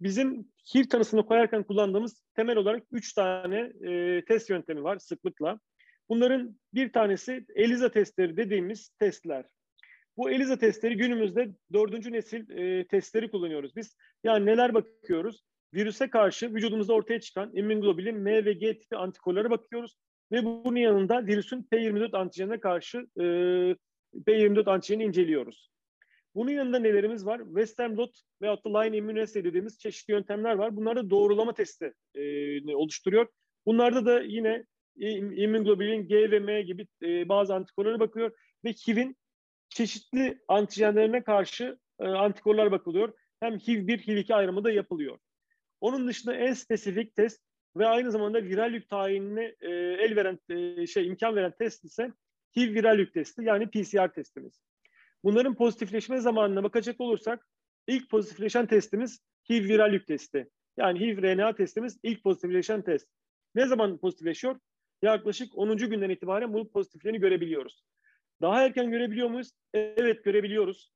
Bizim HIV tanısını koyarken kullandığımız temel olarak üç tane e, test yöntemi var sıklıkla. Bunların bir tanesi ELISA testleri dediğimiz testler. Bu ELISA testleri günümüzde dördüncü nesil e, testleri kullanıyoruz biz. Yani neler bakıyoruz? Virüse karşı vücudumuzda ortaya çıkan immunoglobulin M ve G tipi antikorlara bakıyoruz. Ve bunun yanında virüsün P24 antijenine karşı e, P24 antijenini inceliyoruz. Bunun yanında nelerimiz var? Western blot veyahut da line immunoassay dediğimiz çeşitli yöntemler var. Bunlar da doğrulama testi e, oluşturuyor. Bunlarda da yine immunoglobulin G ve M gibi e, bazı antikorlara bakıyor ve HIV'in çeşitli antijenlerine karşı e, antikorlar bakılıyor. Hem HIV1, HIV2 ayrımı da yapılıyor. Onun dışında en spesifik test ve aynı zamanda viral yük tayinine e, el veren e, şey imkan veren test ise HIV viral yük testi yani PCR testimiz. Bunların pozitifleşme zamanına bakacak olursak ilk pozitifleşen testimiz HIV viral yük testi. Yani HIV RNA testimiz ilk pozitifleşen test. Ne zaman pozitifleşiyor? Yaklaşık 10. günden itibaren bu pozitiflerini görebiliyoruz. Daha erken görebiliyor muyuz? Evet görebiliyoruz.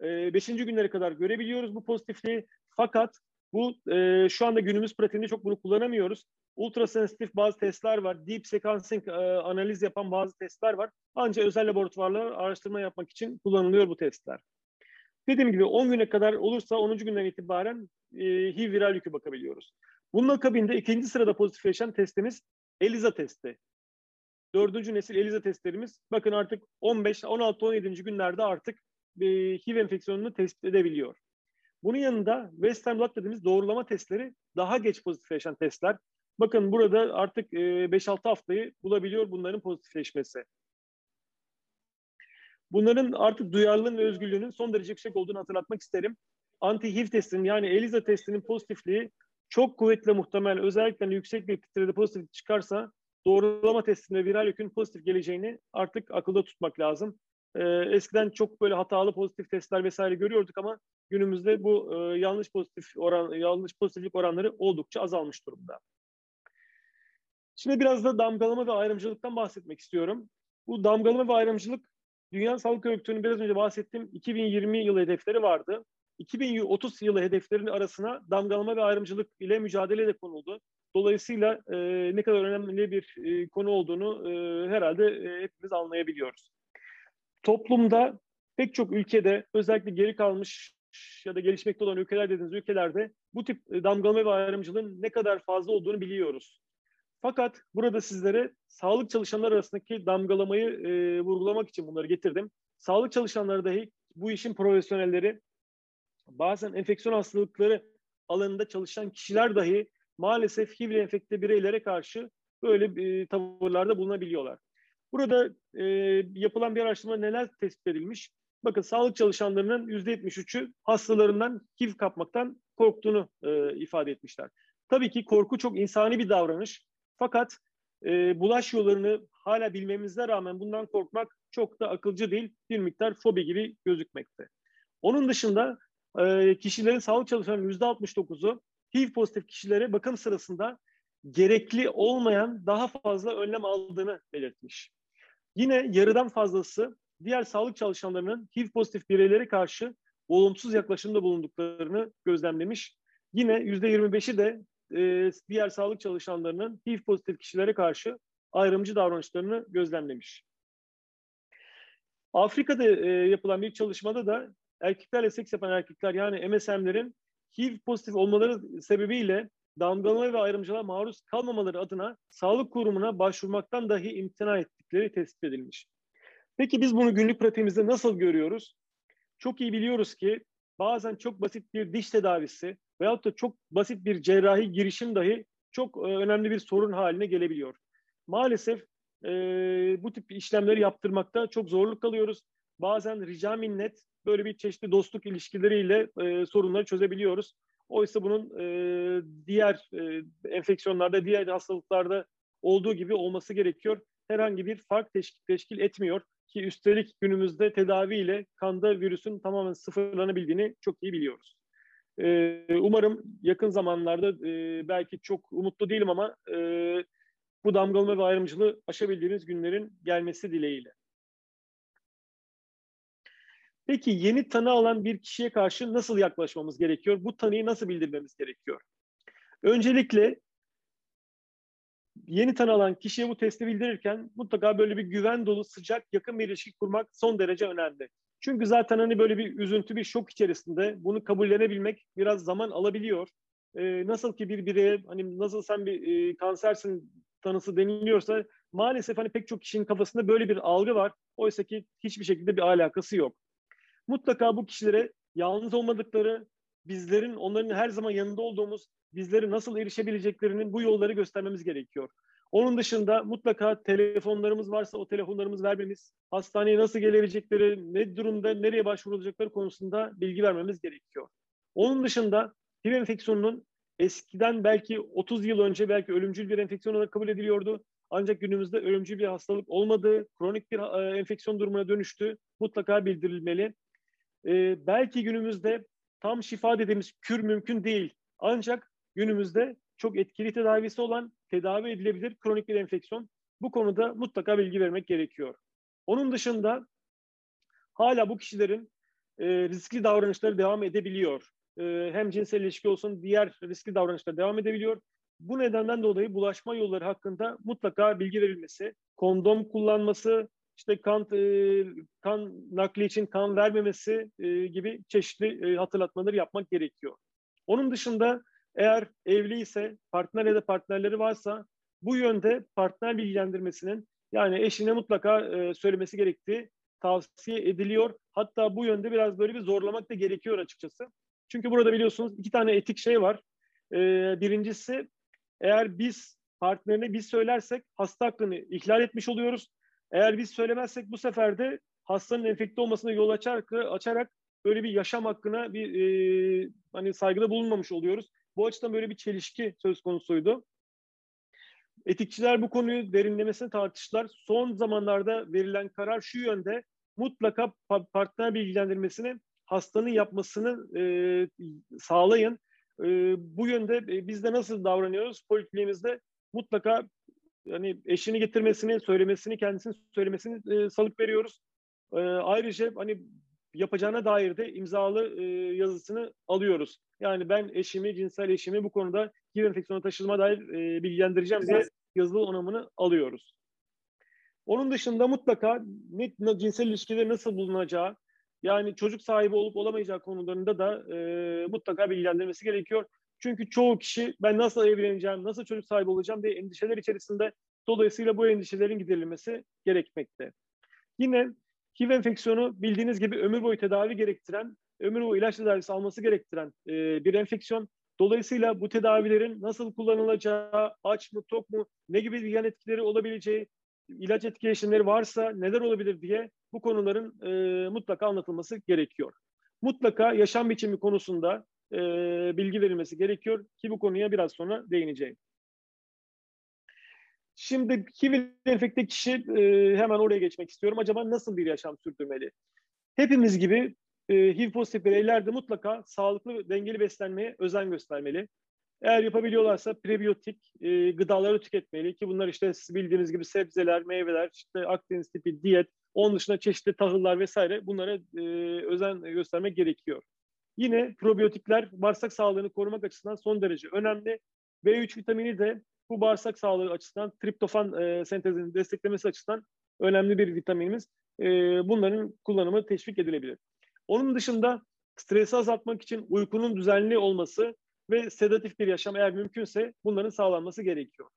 5. Ee, günlere kadar görebiliyoruz bu pozitifliği. Fakat bu e, şu anda günümüz pratiğinde çok bunu kullanamıyoruz. Ultrasensitif bazı testler var. Deep sequencing e, analiz yapan bazı testler var. Ancak özel laboratuvarlar araştırma yapmak için kullanılıyor bu testler. Dediğim gibi 10 güne kadar olursa 10. günden itibaren e, HIV viral yükü bakabiliyoruz. Bunun akabinde ikinci sırada pozitifleşen testimiz ELISA testi. Dördüncü nesil ELISA testlerimiz bakın artık 15, 16, 17. günlerde artık e, HIV enfeksiyonunu tespit edebiliyor. Bunun yanında Western blot dediğimiz doğrulama testleri daha geç pozitifleşen testler. Bakın burada artık 5-6 haftayı bulabiliyor bunların pozitifleşmesi. Bunların artık duyarlılığın ve özgürlüğünün son derece yüksek olduğunu hatırlatmak isterim. Anti-HIV testinin yani ELISA testinin pozitifliği çok kuvvetli muhtemel özellikle hani yüksek bir titrede pozitif çıkarsa doğrulama testinde viral yükün pozitif geleceğini artık akılda tutmak lazım. Ee, eskiden çok böyle hatalı pozitif testler vesaire görüyorduk ama günümüzde bu e, yanlış pozitif oran yanlış pozitiflik oranları oldukça azalmış durumda. Şimdi biraz da damgalama ve ayrımcılıktan bahsetmek istiyorum. Bu damgalama ve ayrımcılık Dünya Sağlık Örgütü'nün biraz önce bahsettiğim 2020 yılı hedefleri vardı. 2030 yılı hedeflerinin arasına damgalama ve ayrımcılık ile mücadele de konuldu. Dolayısıyla e, ne kadar önemli bir e, konu olduğunu e, herhalde e, hepimiz anlayabiliyoruz. Toplumda pek çok ülkede özellikle geri kalmış ya da gelişmekte olan ülkeler dediğiniz ülkelerde bu tip e, damgalama ve ayrımcılığın ne kadar fazla olduğunu biliyoruz. Fakat burada sizlere sağlık çalışanlar arasındaki damgalamayı e, vurgulamak için bunları getirdim. Sağlık çalışanları dahi bu işin profesyonelleri, bazen enfeksiyon hastalıkları alanında çalışan kişiler dahi maalesef HIV enfekte bireylere karşı böyle e, tavırlarda bulunabiliyorlar. Burada e, yapılan bir araştırma neler tespit edilmiş? Bakın sağlık çalışanlarının %73'ü hastalarından HIV kapmaktan korktuğunu e, ifade etmişler. Tabii ki korku çok insani bir davranış. Fakat e, bulaş yollarını hala bilmemize rağmen bundan korkmak çok da akılcı değil. Bir miktar fobi gibi gözükmekte. Onun dışında e, kişilerin sağlık çalışanlarının %69'u HIV pozitif kişilere bakım sırasında gerekli olmayan daha fazla önlem aldığını belirtmiş. Yine yarıdan fazlası diğer sağlık çalışanlarının HIV pozitif bireylere karşı olumsuz yaklaşımda bulunduklarını gözlemlemiş. Yine %25'i de e, diğer sağlık çalışanlarının HIV pozitif kişilere karşı ayrımcı davranışlarını gözlemlemiş. Afrika'da e, yapılan bir çalışmada da erkeklerle seks yapan erkekler yani MSM'lerin HIV pozitif olmaları sebebiyle damgalama ve ayrımcılığa maruz kalmamaları adına sağlık kurumuna başvurmaktan dahi imtina ettikleri tespit edilmiş. Peki biz bunu günlük pratiğimizde nasıl görüyoruz? Çok iyi biliyoruz ki bazen çok basit bir diş tedavisi veyahut da çok basit bir cerrahi girişim dahi çok e, önemli bir sorun haline gelebiliyor. Maalesef e, bu tip işlemleri yaptırmakta çok zorluk alıyoruz. Bazen rica minnet böyle bir çeşitli dostluk ilişkileriyle e, sorunları çözebiliyoruz. Oysa bunun e, diğer e, enfeksiyonlarda, diğer hastalıklarda olduğu gibi olması gerekiyor. Herhangi bir fark teşkil, teşkil etmiyor ki üstelik günümüzde tedaviyle kanda virüsün tamamen sıfırlanabildiğini çok iyi biliyoruz. Ee, umarım yakın zamanlarda e, belki çok umutlu değilim ama e, bu damgalama ve ayrımcılığı aşabildiğimiz günlerin gelmesi dileğiyle. Peki yeni tanı alan bir kişiye karşı nasıl yaklaşmamız gerekiyor? Bu tanıyı nasıl bildirmemiz gerekiyor? Öncelikle yeni tanı alan kişiye bu testi bildirirken mutlaka böyle bir güven dolu, sıcak, yakın bir ilişki kurmak son derece önemli. Çünkü zaten hani böyle bir üzüntü, bir şok içerisinde bunu kabullenebilmek biraz zaman alabiliyor. Ee, nasıl ki bir bireye hani nasıl sen bir e, kansersin tanısı deniliyorsa maalesef hani pek çok kişinin kafasında böyle bir algı var. Oysa ki hiçbir şekilde bir alakası yok. Mutlaka bu kişilere yalnız olmadıkları, bizlerin onların her zaman yanında olduğumuz, bizleri nasıl erişebileceklerinin bu yolları göstermemiz gerekiyor. Onun dışında mutlaka telefonlarımız varsa o telefonlarımızı vermemiz, hastaneye nasıl gelebilecekleri, ne durumda, nereye başvurulacakları konusunda bilgi vermemiz gerekiyor. Onun dışında HIV enfeksiyonunun eskiden belki 30 yıl önce belki ölümcül bir enfeksiyon olarak kabul ediliyordu. Ancak günümüzde ölümcül bir hastalık olmadığı, kronik bir e, enfeksiyon durumuna dönüştü. Mutlaka bildirilmeli. Ee, belki günümüzde tam şifa dediğimiz kür mümkün değil. Ancak günümüzde çok etkili tedavisi olan tedavi edilebilir kronik bir enfeksiyon. Bu konuda mutlaka bilgi vermek gerekiyor. Onun dışında hala bu kişilerin e, riskli davranışları devam edebiliyor. E, hem cinsel ilişki olsun diğer riskli davranışlar devam edebiliyor. bu nedenden dolayı bulaşma yolları hakkında mutlaka bilgi verilmesi, kondom kullanması, işte kan e, kan nakli için kan vermemesi e, gibi çeşitli e, hatırlatmaları yapmak gerekiyor. Onun dışında eğer evli ise partner ya da partnerleri varsa bu yönde partner bilgilendirmesinin yani eşine mutlaka e, söylemesi gerektiği tavsiye ediliyor. Hatta bu yönde biraz böyle bir zorlamak da gerekiyor açıkçası. Çünkü burada biliyorsunuz iki tane etik şey var. E, birincisi eğer biz partnerine biz söylersek hasta hakkını ihlal etmiş oluyoruz. Eğer biz söylemezsek bu sefer de hastanın enfekte olmasına yol açar, açarak böyle bir yaşam hakkına bir e, hani saygıda bulunmamış oluyoruz. Bu açıdan böyle bir çelişki söz konusuydu. Etikçiler bu konuyu derinlemesine tartıştılar. Son zamanlarda verilen karar şu yönde mutlaka partner bilgilendirmesini hastanın yapmasını e, sağlayın. E, bu yönde e, biz de nasıl davranıyoruz? Polikliniğimizde mutlaka hani eşini getirmesini, söylemesini, kendisini söylemesini e, salık veriyoruz. E, ayrıca hani yapacağına dair de imzalı e, yazısını alıyoruz. Yani ben eşimi, cinsel eşimi bu konuda HIV enfeksiyonu taşıdığıma dair e, bilgilendireceğim diye yazılı onamını alıyoruz. Onun dışında mutlaka ne, ne, cinsel ilişkileri nasıl bulunacağı, yani çocuk sahibi olup olamayacağı konularında da e, mutlaka bilgilendirmesi gerekiyor. Çünkü çoğu kişi ben nasıl evleneceğim, nasıl çocuk sahibi olacağım diye endişeler içerisinde. Dolayısıyla bu endişelerin giderilmesi gerekmekte. Yine HIV enfeksiyonu bildiğiniz gibi ömür boyu tedavi gerektiren, ömür boyu ilaç tedavisi alması gerektiren e, bir enfeksiyon. Dolayısıyla bu tedavilerin nasıl kullanılacağı, aç mı, tok mu, ne gibi yan etkileri olabileceği, ilaç etkileşimleri varsa neler olabilir diye bu konuların e, mutlaka anlatılması gerekiyor. Mutlaka yaşam biçimi konusunda e, bilgi verilmesi gerekiyor ki bu konuya biraz sonra değineceğim. Şimdi enfekte kişi e, hemen oraya geçmek istiyorum. Acaba nasıl bir yaşam sürdürmeli? Hepimiz gibi e, HIV pozitif bireyler de mutlaka sağlıklı, dengeli beslenmeye özen göstermeli. Eğer yapabiliyorlarsa prebiyotik e, gıdaları tüketmeli ki bunlar işte bildiğiniz gibi sebzeler, meyveler, işte Akdeniz tipi diyet, onun dışında çeşitli tahıllar vesaire bunlara e, özen göstermek gerekiyor. Yine probiyotikler bağırsak sağlığını korumak açısından son derece önemli. B3 vitamini de bu bağırsak sağlığı açısından triptofan e, sentezini desteklemesi açısından önemli bir vitaminimiz. E, bunların kullanımı teşvik edilebilir. Onun dışında stresi azaltmak için uykunun düzenli olması ve sedatif bir yaşam eğer mümkünse bunların sağlanması gerekiyor.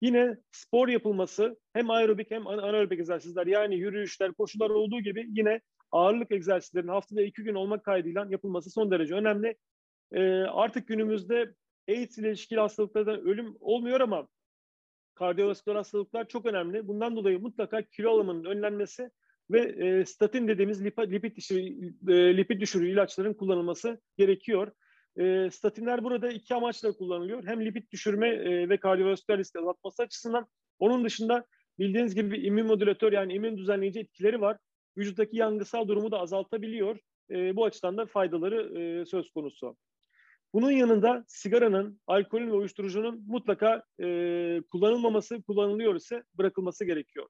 Yine spor yapılması hem aerobik hem anaerobik egzersizler yani yürüyüşler, koşular olduğu gibi yine ağırlık egzersizlerinin haftada iki gün olmak kaydıyla yapılması son derece önemli. E, artık günümüzde AIDS ile ilişkili hastalıklardan ölüm olmuyor ama kardiyovasküler hastalıklar çok önemli. Bundan dolayı mutlaka kilo alımının önlenmesi ve e, statin dediğimiz lipid, lipid, düşürü, e, lipid düşürücü ilaçların kullanılması gerekiyor. E, statinler burada iki amaçla kullanılıyor. Hem lipid düşürme e, ve kardiyovasküler riski azaltması açısından. Onun dışında bildiğiniz gibi immün modülatör yani immün düzenleyici etkileri var. Vücuttaki yangısal durumu da azaltabiliyor. E, bu açıdan da faydaları e, söz konusu. Bunun yanında sigaranın, alkolün ve uyuşturucunun mutlaka e, kullanılmaması, kullanılıyor ise bırakılması gerekiyor.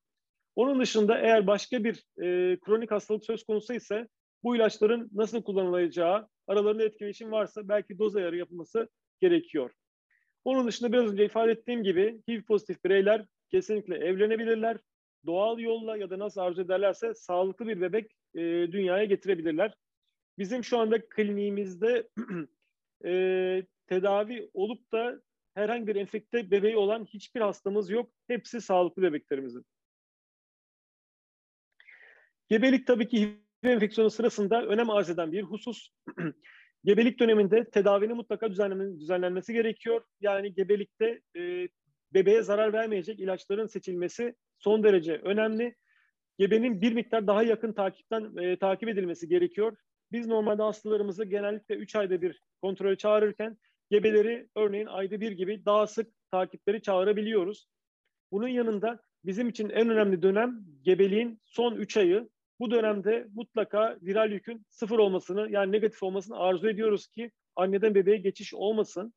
Onun dışında eğer başka bir e, kronik hastalık söz konusu ise bu ilaçların nasıl kullanılacağı, aralarında etkileşim varsa belki doz ayarı yapılması gerekiyor. Onun dışında biraz önce ifade ettiğim gibi HIV pozitif bireyler kesinlikle evlenebilirler. Doğal yolla ya da nasıl arzu ederlerse sağlıklı bir bebek e, dünyaya getirebilirler. Bizim şu anda kliniğimizde e, tedavi olup da herhangi bir enfekte bebeği olan hiçbir hastamız yok. Hepsi sağlıklı bebeklerimizin. Gebelik tabii ki HIV enfeksiyonu sırasında önem arz eden bir husus. Gebelik döneminde tedavinin mutlaka düzenlenmesi gerekiyor. Yani gebelikte e, bebeğe zarar vermeyecek ilaçların seçilmesi son derece önemli. Gebenin bir miktar daha yakın takipten e, takip edilmesi gerekiyor. Biz normalde hastalarımızı genellikle 3 ayda bir kontrole çağırırken gebeleri örneğin ayda bir gibi daha sık takipleri çağırabiliyoruz. Bunun yanında bizim için en önemli dönem gebeliğin son 3 ayı. Bu dönemde mutlaka viral yükün sıfır olmasını yani negatif olmasını arzu ediyoruz ki anneden bebeğe geçiş olmasın.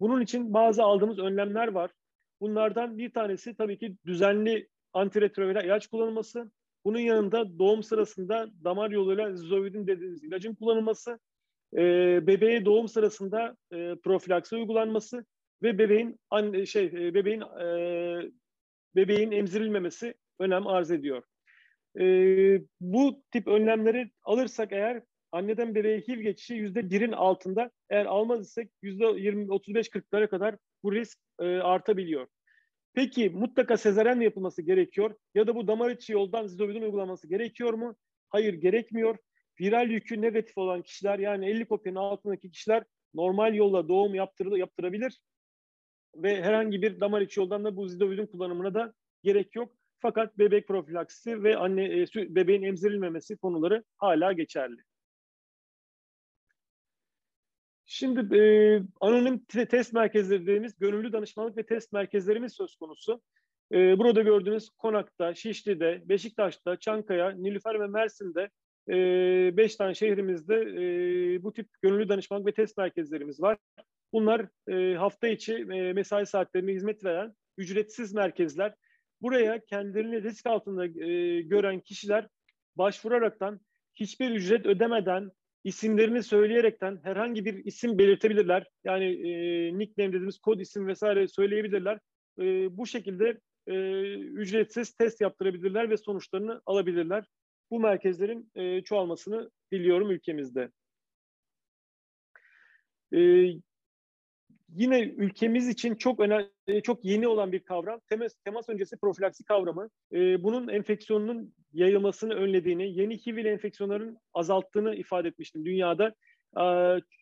Bunun için bazı aldığımız önlemler var. Bunlardan bir tanesi tabii ki düzenli antiretroviral ilaç kullanılması. Bunun yanında doğum sırasında damar yoluyla zovidin dediğimiz ilacın kullanılması, e, bebeğe doğum sırasında e, profilaksi uygulanması ve bebeğin anne şey e, bebeğin e, bebeğin emzirilmemesi önem arz ediyor. E, bu tip önlemleri alırsak eğer anneden bebeğe HIV geçişi yüzde birin altında eğer almaz isek yüzde 20-35-40'lara kadar bu risk e, artabiliyor. Peki mutlaka sezaryen mi yapılması gerekiyor ya da bu damar içi yoldan zidovudin uygulaması gerekiyor mu? Hayır gerekmiyor. Viral yükü negatif olan kişiler yani 50 kopyanın altındaki kişiler normal yolla doğum yaptırır, yaptırabilir ve herhangi bir damar içi yoldan da bu zidovudin kullanımına da gerek yok. Fakat bebek profilaksisi ve anne e, bebeğin emzirilmemesi konuları hala geçerli. Şimdi e, anonim test merkezleri dediğimiz gönüllü danışmanlık ve test merkezlerimiz söz konusu. E, burada gördüğünüz Konak'ta, Şişli'de, Beşiktaş'ta, Çankaya, Nilüfer ve Mersin'de e, beş tane şehrimizde e, bu tip gönüllü danışmanlık ve test merkezlerimiz var. Bunlar e, hafta içi e, mesai saatlerinde hizmet veren ücretsiz merkezler. Buraya kendilerini risk altında e, gören kişiler başvuraraktan hiçbir ücret ödemeden isimlerini söyleyerekten herhangi bir isim belirtebilirler. Yani e, nickname dediğimiz kod isim vesaire söyleyebilirler. E, bu şekilde e, ücretsiz test yaptırabilirler ve sonuçlarını alabilirler. Bu merkezlerin e, çoğalmasını diliyorum ülkemizde. E, yine ülkemiz için çok önemli, çok yeni olan bir kavram temas, temas öncesi profilaksi kavramı. E, bunun enfeksiyonun yayılmasını önlediğini, yeni HIV ile enfeksiyonların azalttığını ifade etmiştim dünyada. E,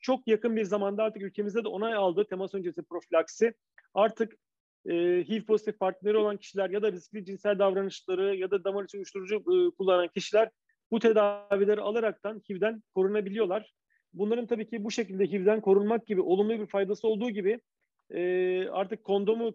çok yakın bir zamanda artık ülkemizde de onay aldı temas öncesi profilaksi. Artık e, HIV pozitif partneri olan kişiler ya da riskli cinsel davranışları ya da damar içi uyuşturucu e, kullanan kişiler bu tedavileri alaraktan HIV'den korunabiliyorlar. Bunların tabii ki bu şekilde HIV'den korunmak gibi olumlu bir faydası olduğu gibi e, artık kondomu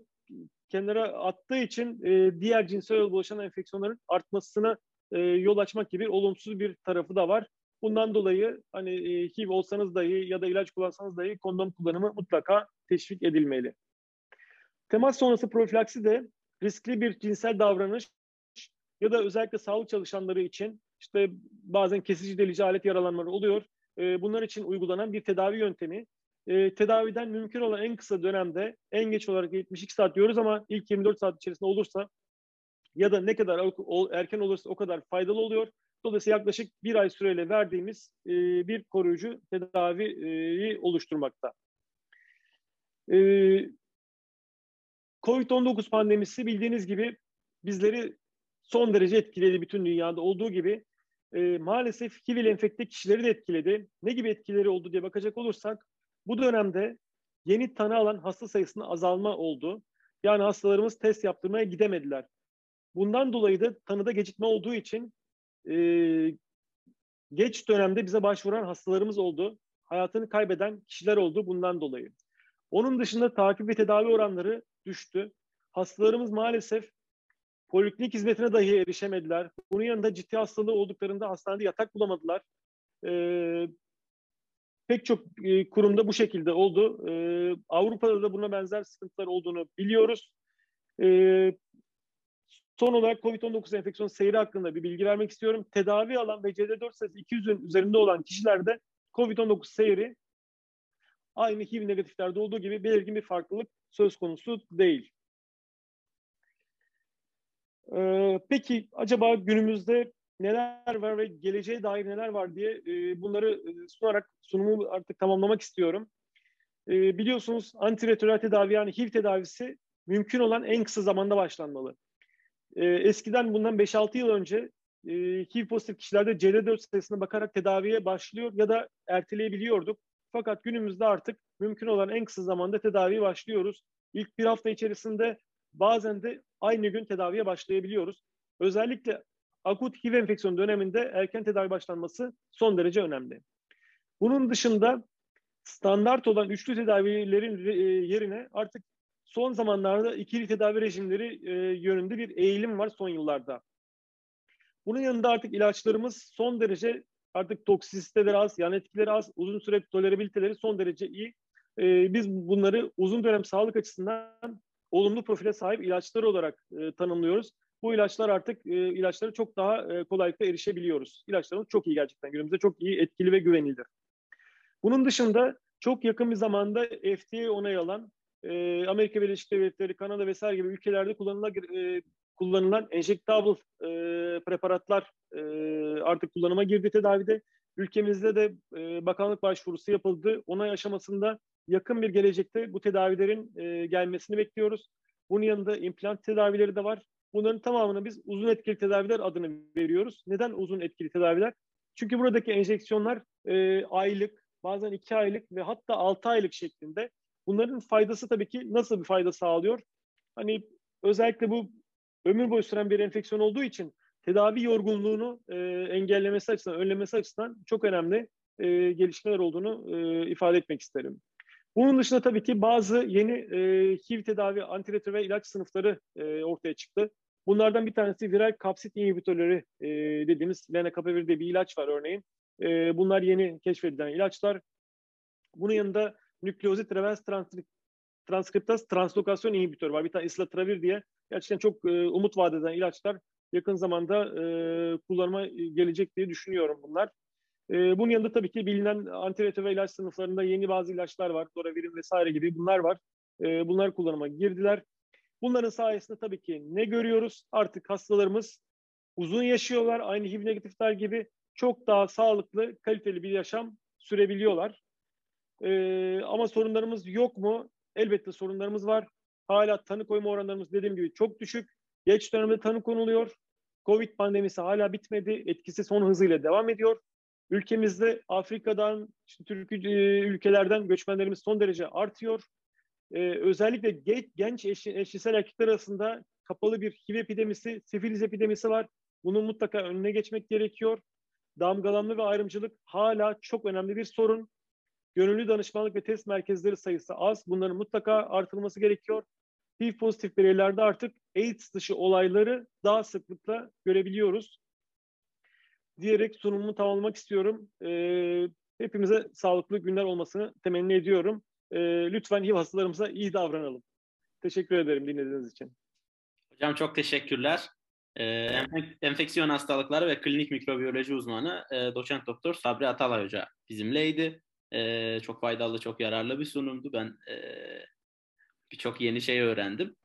kenara attığı için e, diğer cinsel yol bulaşan enfeksiyonların artmasına e, yol açmak gibi olumsuz bir tarafı da var. Bundan dolayı hani e, HIV olsanız dahi ya da ilaç kullansanız dahi kondom kullanımı mutlaka teşvik edilmeli. Temas sonrası profilaksi de riskli bir cinsel davranış ya da özellikle sağlık çalışanları için işte bazen kesici delici alet yaralanmaları oluyor. E, bunlar için uygulanan bir tedavi yöntemi. E, tedaviden mümkün olan en kısa dönemde en geç olarak 72 saat diyoruz ama ilk 24 saat içerisinde olursa ya da ne kadar erken olursa o kadar faydalı oluyor. Dolayısıyla yaklaşık bir ay süreyle verdiğimiz e, bir koruyucu tedaviyi oluşturmakta. E, Covid-19 pandemisi bildiğiniz gibi bizleri son derece etkiledi bütün dünyada olduğu gibi e, maalesef HIV ile enfekte kişileri de etkiledi. Ne gibi etkileri oldu diye bakacak olursak bu dönemde yeni tanı alan hasta sayısında azalma oldu. Yani hastalarımız test yaptırmaya gidemediler. Bundan dolayı da tanıda gecikme olduğu için e, geç dönemde bize başvuran hastalarımız oldu. Hayatını kaybeden kişiler oldu bundan dolayı. Onun dışında takip ve tedavi oranları düştü. Hastalarımız maalesef Poliklinik hizmetine dahi erişemediler. Bunun yanında ciddi hastalığı olduklarında hastanede yatak bulamadılar. Ee, pek çok e, kurumda bu şekilde oldu. Ee, Avrupa'da da buna benzer sıkıntılar olduğunu biliyoruz. Ee, son olarak COVID-19 enfeksiyon seyri hakkında bir bilgi vermek istiyorum. Tedavi alan ve CD4 sayısı 200'ün üzerinde olan kişilerde COVID-19 seyri aynı HIV negatiflerde olduğu gibi belirgin bir farklılık söz konusu değil. Ee, peki acaba günümüzde neler var ve geleceğe dair neler var diye e, bunları e, sunarak sunumu artık tamamlamak istiyorum. E, biliyorsunuz antiretroviral tedavi yani HIV tedavisi mümkün olan en kısa zamanda başlanmalı. E, eskiden bundan 5-6 yıl önce e, HIV pozitif kişilerde CD4 sayısına bakarak tedaviye başlıyor ya da erteleyebiliyorduk. Fakat günümüzde artık mümkün olan en kısa zamanda tedaviye başlıyoruz. İlk bir hafta içerisinde bazen de aynı gün tedaviye başlayabiliyoruz. Özellikle akut HIV enfeksiyon döneminde erken tedavi başlanması son derece önemli. Bunun dışında standart olan üçlü tedavilerin e, yerine artık son zamanlarda ikili tedavi rejimleri e, yönünde bir eğilim var son yıllarda. Bunun yanında artık ilaçlarımız son derece artık toksisiteleri az, yan etkileri az, uzun süre tolerabiliteleri son derece iyi. E, biz bunları uzun dönem sağlık açısından olumlu profile sahip ilaçlar olarak e, tanımlıyoruz. Bu ilaçlar artık e, ilaçlara çok daha e, kolaylıkla erişebiliyoruz. İlaçlarımız çok iyi gerçekten. Günümüzde çok iyi, etkili ve güvenilir. Bunun dışında çok yakın bir zamanda FDA onay alan e, Amerika Birleşik Devletleri, Kanada vesaire gibi ülkelerde kullanılan, e, kullanılan enjektable e, preparatlar e, artık kullanıma girdi tedavide. Ülkemizde de e, bakanlık başvurusu yapıldı. Onay aşamasında yakın bir gelecekte bu tedavilerin e, gelmesini bekliyoruz. Bunun yanında implant tedavileri de var. Bunların tamamını biz uzun etkili tedaviler adını veriyoruz. Neden uzun etkili tedaviler? Çünkü buradaki enjeksiyonlar e, aylık, bazen iki aylık ve hatta altı aylık şeklinde. Bunların faydası tabii ki nasıl bir fayda sağlıyor? Hani özellikle bu ömür boyu süren bir enfeksiyon olduğu için tedavi yorgunluğunu e, engellemesi açısından, önlemesi açısından çok önemli e, gelişmeler olduğunu e, ifade etmek isterim. Bunun dışında tabii ki bazı yeni e, HIV tedavi antiretroviral ilaç sınıfları e, ortaya çıktı. Bunlardan bir tanesi viral kapsit inhibitörleri e, dediğimiz lenacapavir diye bir ilaç var örneğin. E, bunlar yeni keşfedilen ilaçlar. Bunun yanında nükleozit reverse transkriptaz translokasyon inhibitörü var. Bir tane islatravir diye gerçekten çok e, umut vaat eden ilaçlar yakın zamanda e, kullanıma gelecek diye düşünüyorum bunlar. E, bunun yanında tabii ki bilinen antiretroviral ilaç sınıflarında yeni bazı ilaçlar var. Doravirin vesaire gibi bunlar var. E, bunlar kullanıma girdiler. Bunların sayesinde tabii ki ne görüyoruz? Artık hastalarımız uzun yaşıyorlar. Aynı HIV negatifler gibi çok daha sağlıklı, kaliteli bir yaşam sürebiliyorlar. Ee, ama sorunlarımız yok mu? Elbette sorunlarımız var. Hala tanı koyma oranlarımız dediğim gibi çok düşük. Geç dönemde tanı konuluyor. Covid pandemisi hala bitmedi. Etkisi son hızıyla devam ediyor. Ülkemizde Afrika'dan, işte Türk ülkelerden göçmenlerimiz son derece artıyor. Ee, özellikle genç, genç eşi, eşcinsel erkekler arasında kapalı bir HIV epidemisi, sifiliz epidemisi var. Bunun mutlaka önüne geçmek gerekiyor. Damgalanma ve ayrımcılık hala çok önemli bir sorun. Gönüllü danışmanlık ve test merkezleri sayısı az. Bunların mutlaka artırılması gerekiyor. HIV pozitif bireylerde artık AIDS dışı olayları daha sıklıkla görebiliyoruz. Diyerek sunumumu tamamlamak istiyorum. Ee, hepimize sağlıklı günler olmasını temenni ediyorum. Ee, lütfen HIV hastalarımıza iyi davranalım. Teşekkür ederim dinlediğiniz için. Hocam çok teşekkürler. Ee, enfeksiyon hastalıkları ve klinik mikrobiyoloji uzmanı e, doçent doktor Sabri Atalay Hoca bizimleydi. E, çok faydalı, çok yararlı bir sunumdu. Ben e, birçok yeni şey öğrendim.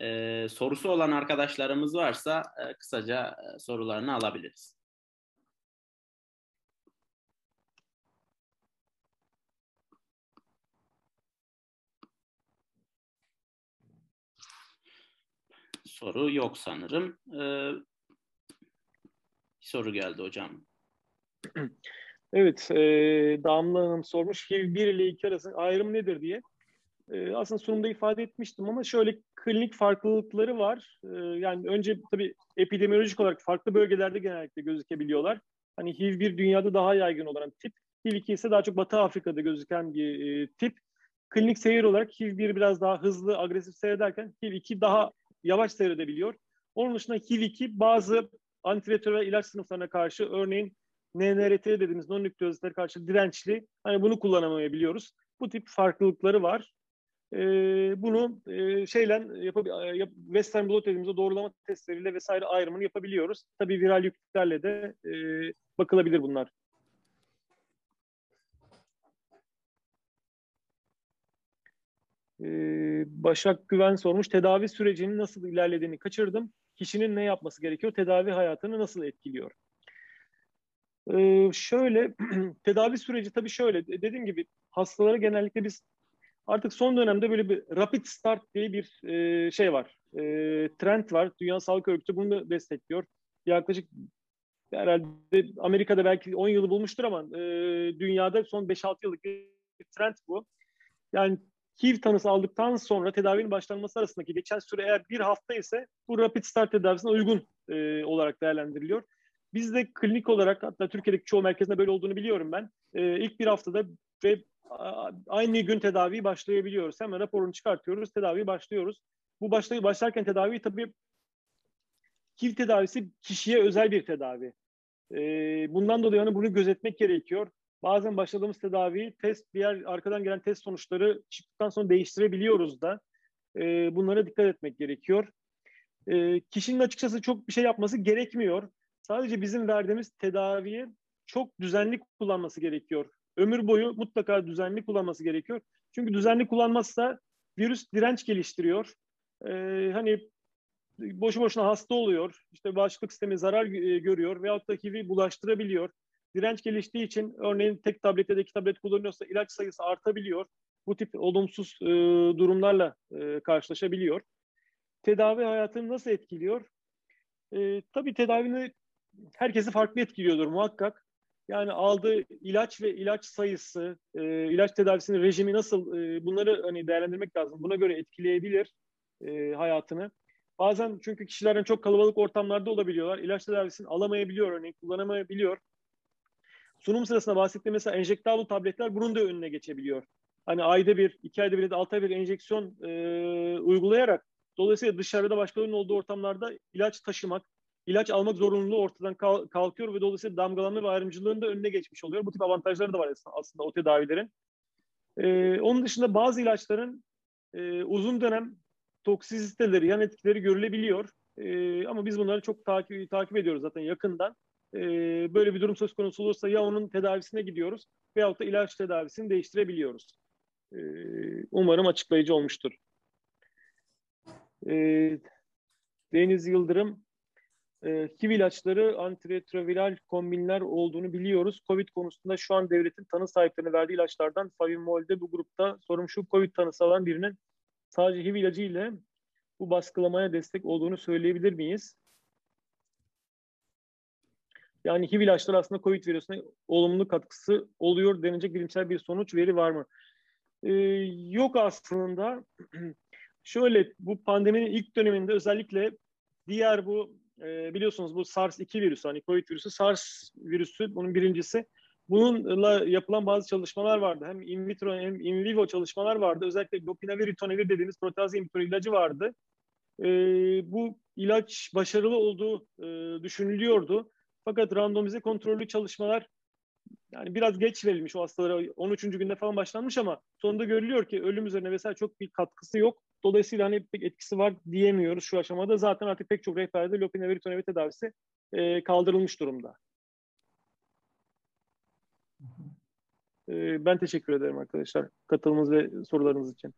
E, sorusu olan arkadaşlarımız varsa e, kısaca e, sorularını alabiliriz. Soru yok sanırım. Ee, soru geldi hocam. Evet, e, Damla Hanım sormuş. HIV 1 ile 2 arasında ayrım nedir diye. E, aslında sunumda ifade etmiştim ama şöyle klinik farklılıkları var. E, yani önce tabii epidemiolojik olarak farklı bölgelerde genellikle gözükebiliyorlar. Hani HIV 1 dünyada daha yaygın olan tip. HIV 2 ise daha çok Batı Afrika'da gözüken bir e, tip. Klinik seyir olarak HIV 1 biraz daha hızlı, agresif seyrederken HIV 2 daha yavaş seyredebiliyor. Onun dışında HIV 2 bazı antiretroviral ilaç sınıflarına karşı örneğin NNRT dediğimiz non-nükleozitlere karşı dirençli. Hani bunu kullanamayabiliyoruz. Bu tip farklılıkları var. Ee, bunu e, şeyle yapab- yap, Western blot dediğimizde doğrulama testleriyle vesaire ayrımını yapabiliyoruz. Tabii viral yüklerle de e, bakılabilir bunlar. Başak Güven sormuş. Tedavi sürecinin nasıl ilerlediğini kaçırdım. Kişinin ne yapması gerekiyor? Tedavi hayatını nasıl etkiliyor? Ee, şöyle tedavi süreci tabii şöyle dediğim gibi hastalara genellikle biz artık son dönemde böyle bir rapid start diye bir e, şey var. E, trend var. Dünya Sağlık Örgütü bunu da destekliyor. Yaklaşık herhalde Amerika'da belki 10 yılı bulmuştur ama e, dünyada son 5-6 yıllık bir trend bu. Yani HIV tanısı aldıktan sonra tedavinin başlanması arasındaki geçen süre eğer bir hafta ise bu rapid start tedavisine uygun e, olarak değerlendiriliyor. Biz de klinik olarak hatta Türkiye'deki çoğu merkezinde böyle olduğunu biliyorum ben. E, ilk bir haftada ve aynı gün tedavi başlayabiliyoruz. Hemen raporunu çıkartıyoruz, tedavi başlıyoruz. Bu başlay başlarken tedavi tabii HIV tedavisi kişiye özel bir tedavi. E, bundan dolayı hani bunu gözetmek gerekiyor. Bazen başladığımız tedaviyi test, diğer arkadan gelen test sonuçları çıktıktan sonra değiştirebiliyoruz da. E, bunlara dikkat etmek gerekiyor. E, kişinin açıkçası çok bir şey yapması gerekmiyor. Sadece bizim verdiğimiz tedaviyi çok düzenli kullanması gerekiyor. Ömür boyu mutlaka düzenli kullanması gerekiyor. Çünkü düzenli kullanmazsa virüs direnç geliştiriyor. E, hani boşu boşuna hasta oluyor. İşte bağışıklık sistemi zarar e, görüyor veyahut da HIV'i bulaştırabiliyor. Direnç geliştiği için örneğin tek tablet ya da iki tablet kullanıyorsa ilaç sayısı artabiliyor. Bu tip olumsuz e, durumlarla e, karşılaşabiliyor. Tedavi hayatını nasıl etkiliyor? E, tabii tedavini herkesi farklı etkiliyordur muhakkak. Yani aldığı ilaç ve ilaç sayısı, e, ilaç tedavisinin rejimi nasıl e, bunları hani değerlendirmek lazım. Buna göre etkileyebilir e, hayatını. Bazen çünkü kişilerin çok kalabalık ortamlarda olabiliyorlar. İlaç tedavisini alamayabiliyor örneğin, kullanamayabiliyor. Sunum sırasında bahsettiğim mesela enjektable tabletler bunun da önüne geçebiliyor. Hani ayda bir, iki ayda bir altı ayda bir enjeksiyon e, uygulayarak dolayısıyla dışarıda başkalarının olduğu ortamlarda ilaç taşımak, ilaç almak zorunluluğu ortadan kalkıyor ve dolayısıyla damgalanma ve ayrımcılığın da önüne geçmiş oluyor. Bu tip avantajları da var aslında o tedavilerin. Ee, onun dışında bazı ilaçların e, uzun dönem toksisiteleri, yan etkileri görülebiliyor. E, ama biz bunları çok takip, takip ediyoruz zaten yakından. E, böyle bir durum söz konusu olursa ya onun tedavisine gidiyoruz veyahut da ilaç tedavisini değiştirebiliyoruz. E, umarım açıklayıcı olmuştur. E, Deniz Yıldırım, e, HIV ilaçları antiretroviral kombinler olduğunu biliyoruz. COVID konusunda şu an devletin tanı sahiplerine verdiği ilaçlardan Favimol'de bu grupta sorum şu COVID tanısı alan birinin sadece HIV ilacı ile bu baskılamaya destek olduğunu söyleyebilir miyiz? Yani HIV ilaçları aslında COVID virüsüne olumlu katkısı oluyor denecek bilimsel bir sonuç veri var mı? Ee, yok aslında. Şöyle bu pandeminin ilk döneminde özellikle diğer bu e, biliyorsunuz bu SARS-2 virüsü hani COVID virüsü SARS virüsü bunun birincisi Bununla yapılan bazı çalışmalar vardı. Hem in vitro hem in vivo çalışmalar vardı. Özellikle lopinavir, ritonavir dediğimiz proteaz inhibitör ilacı vardı. E, bu ilaç başarılı olduğu e, düşünülüyordu. Fakat randomize kontrollü çalışmalar yani biraz geç verilmiş o hastalara 13. günde falan başlanmış ama sonunda görülüyor ki ölüm üzerine vesaire çok bir katkısı yok. Dolayısıyla hani pek etkisi var diyemiyoruz şu aşamada. Zaten artık pek çok rehberde lopinavir, tedavisi e, kaldırılmış durumda. Ee, ben teşekkür ederim arkadaşlar katılımınız ve sorularınız için.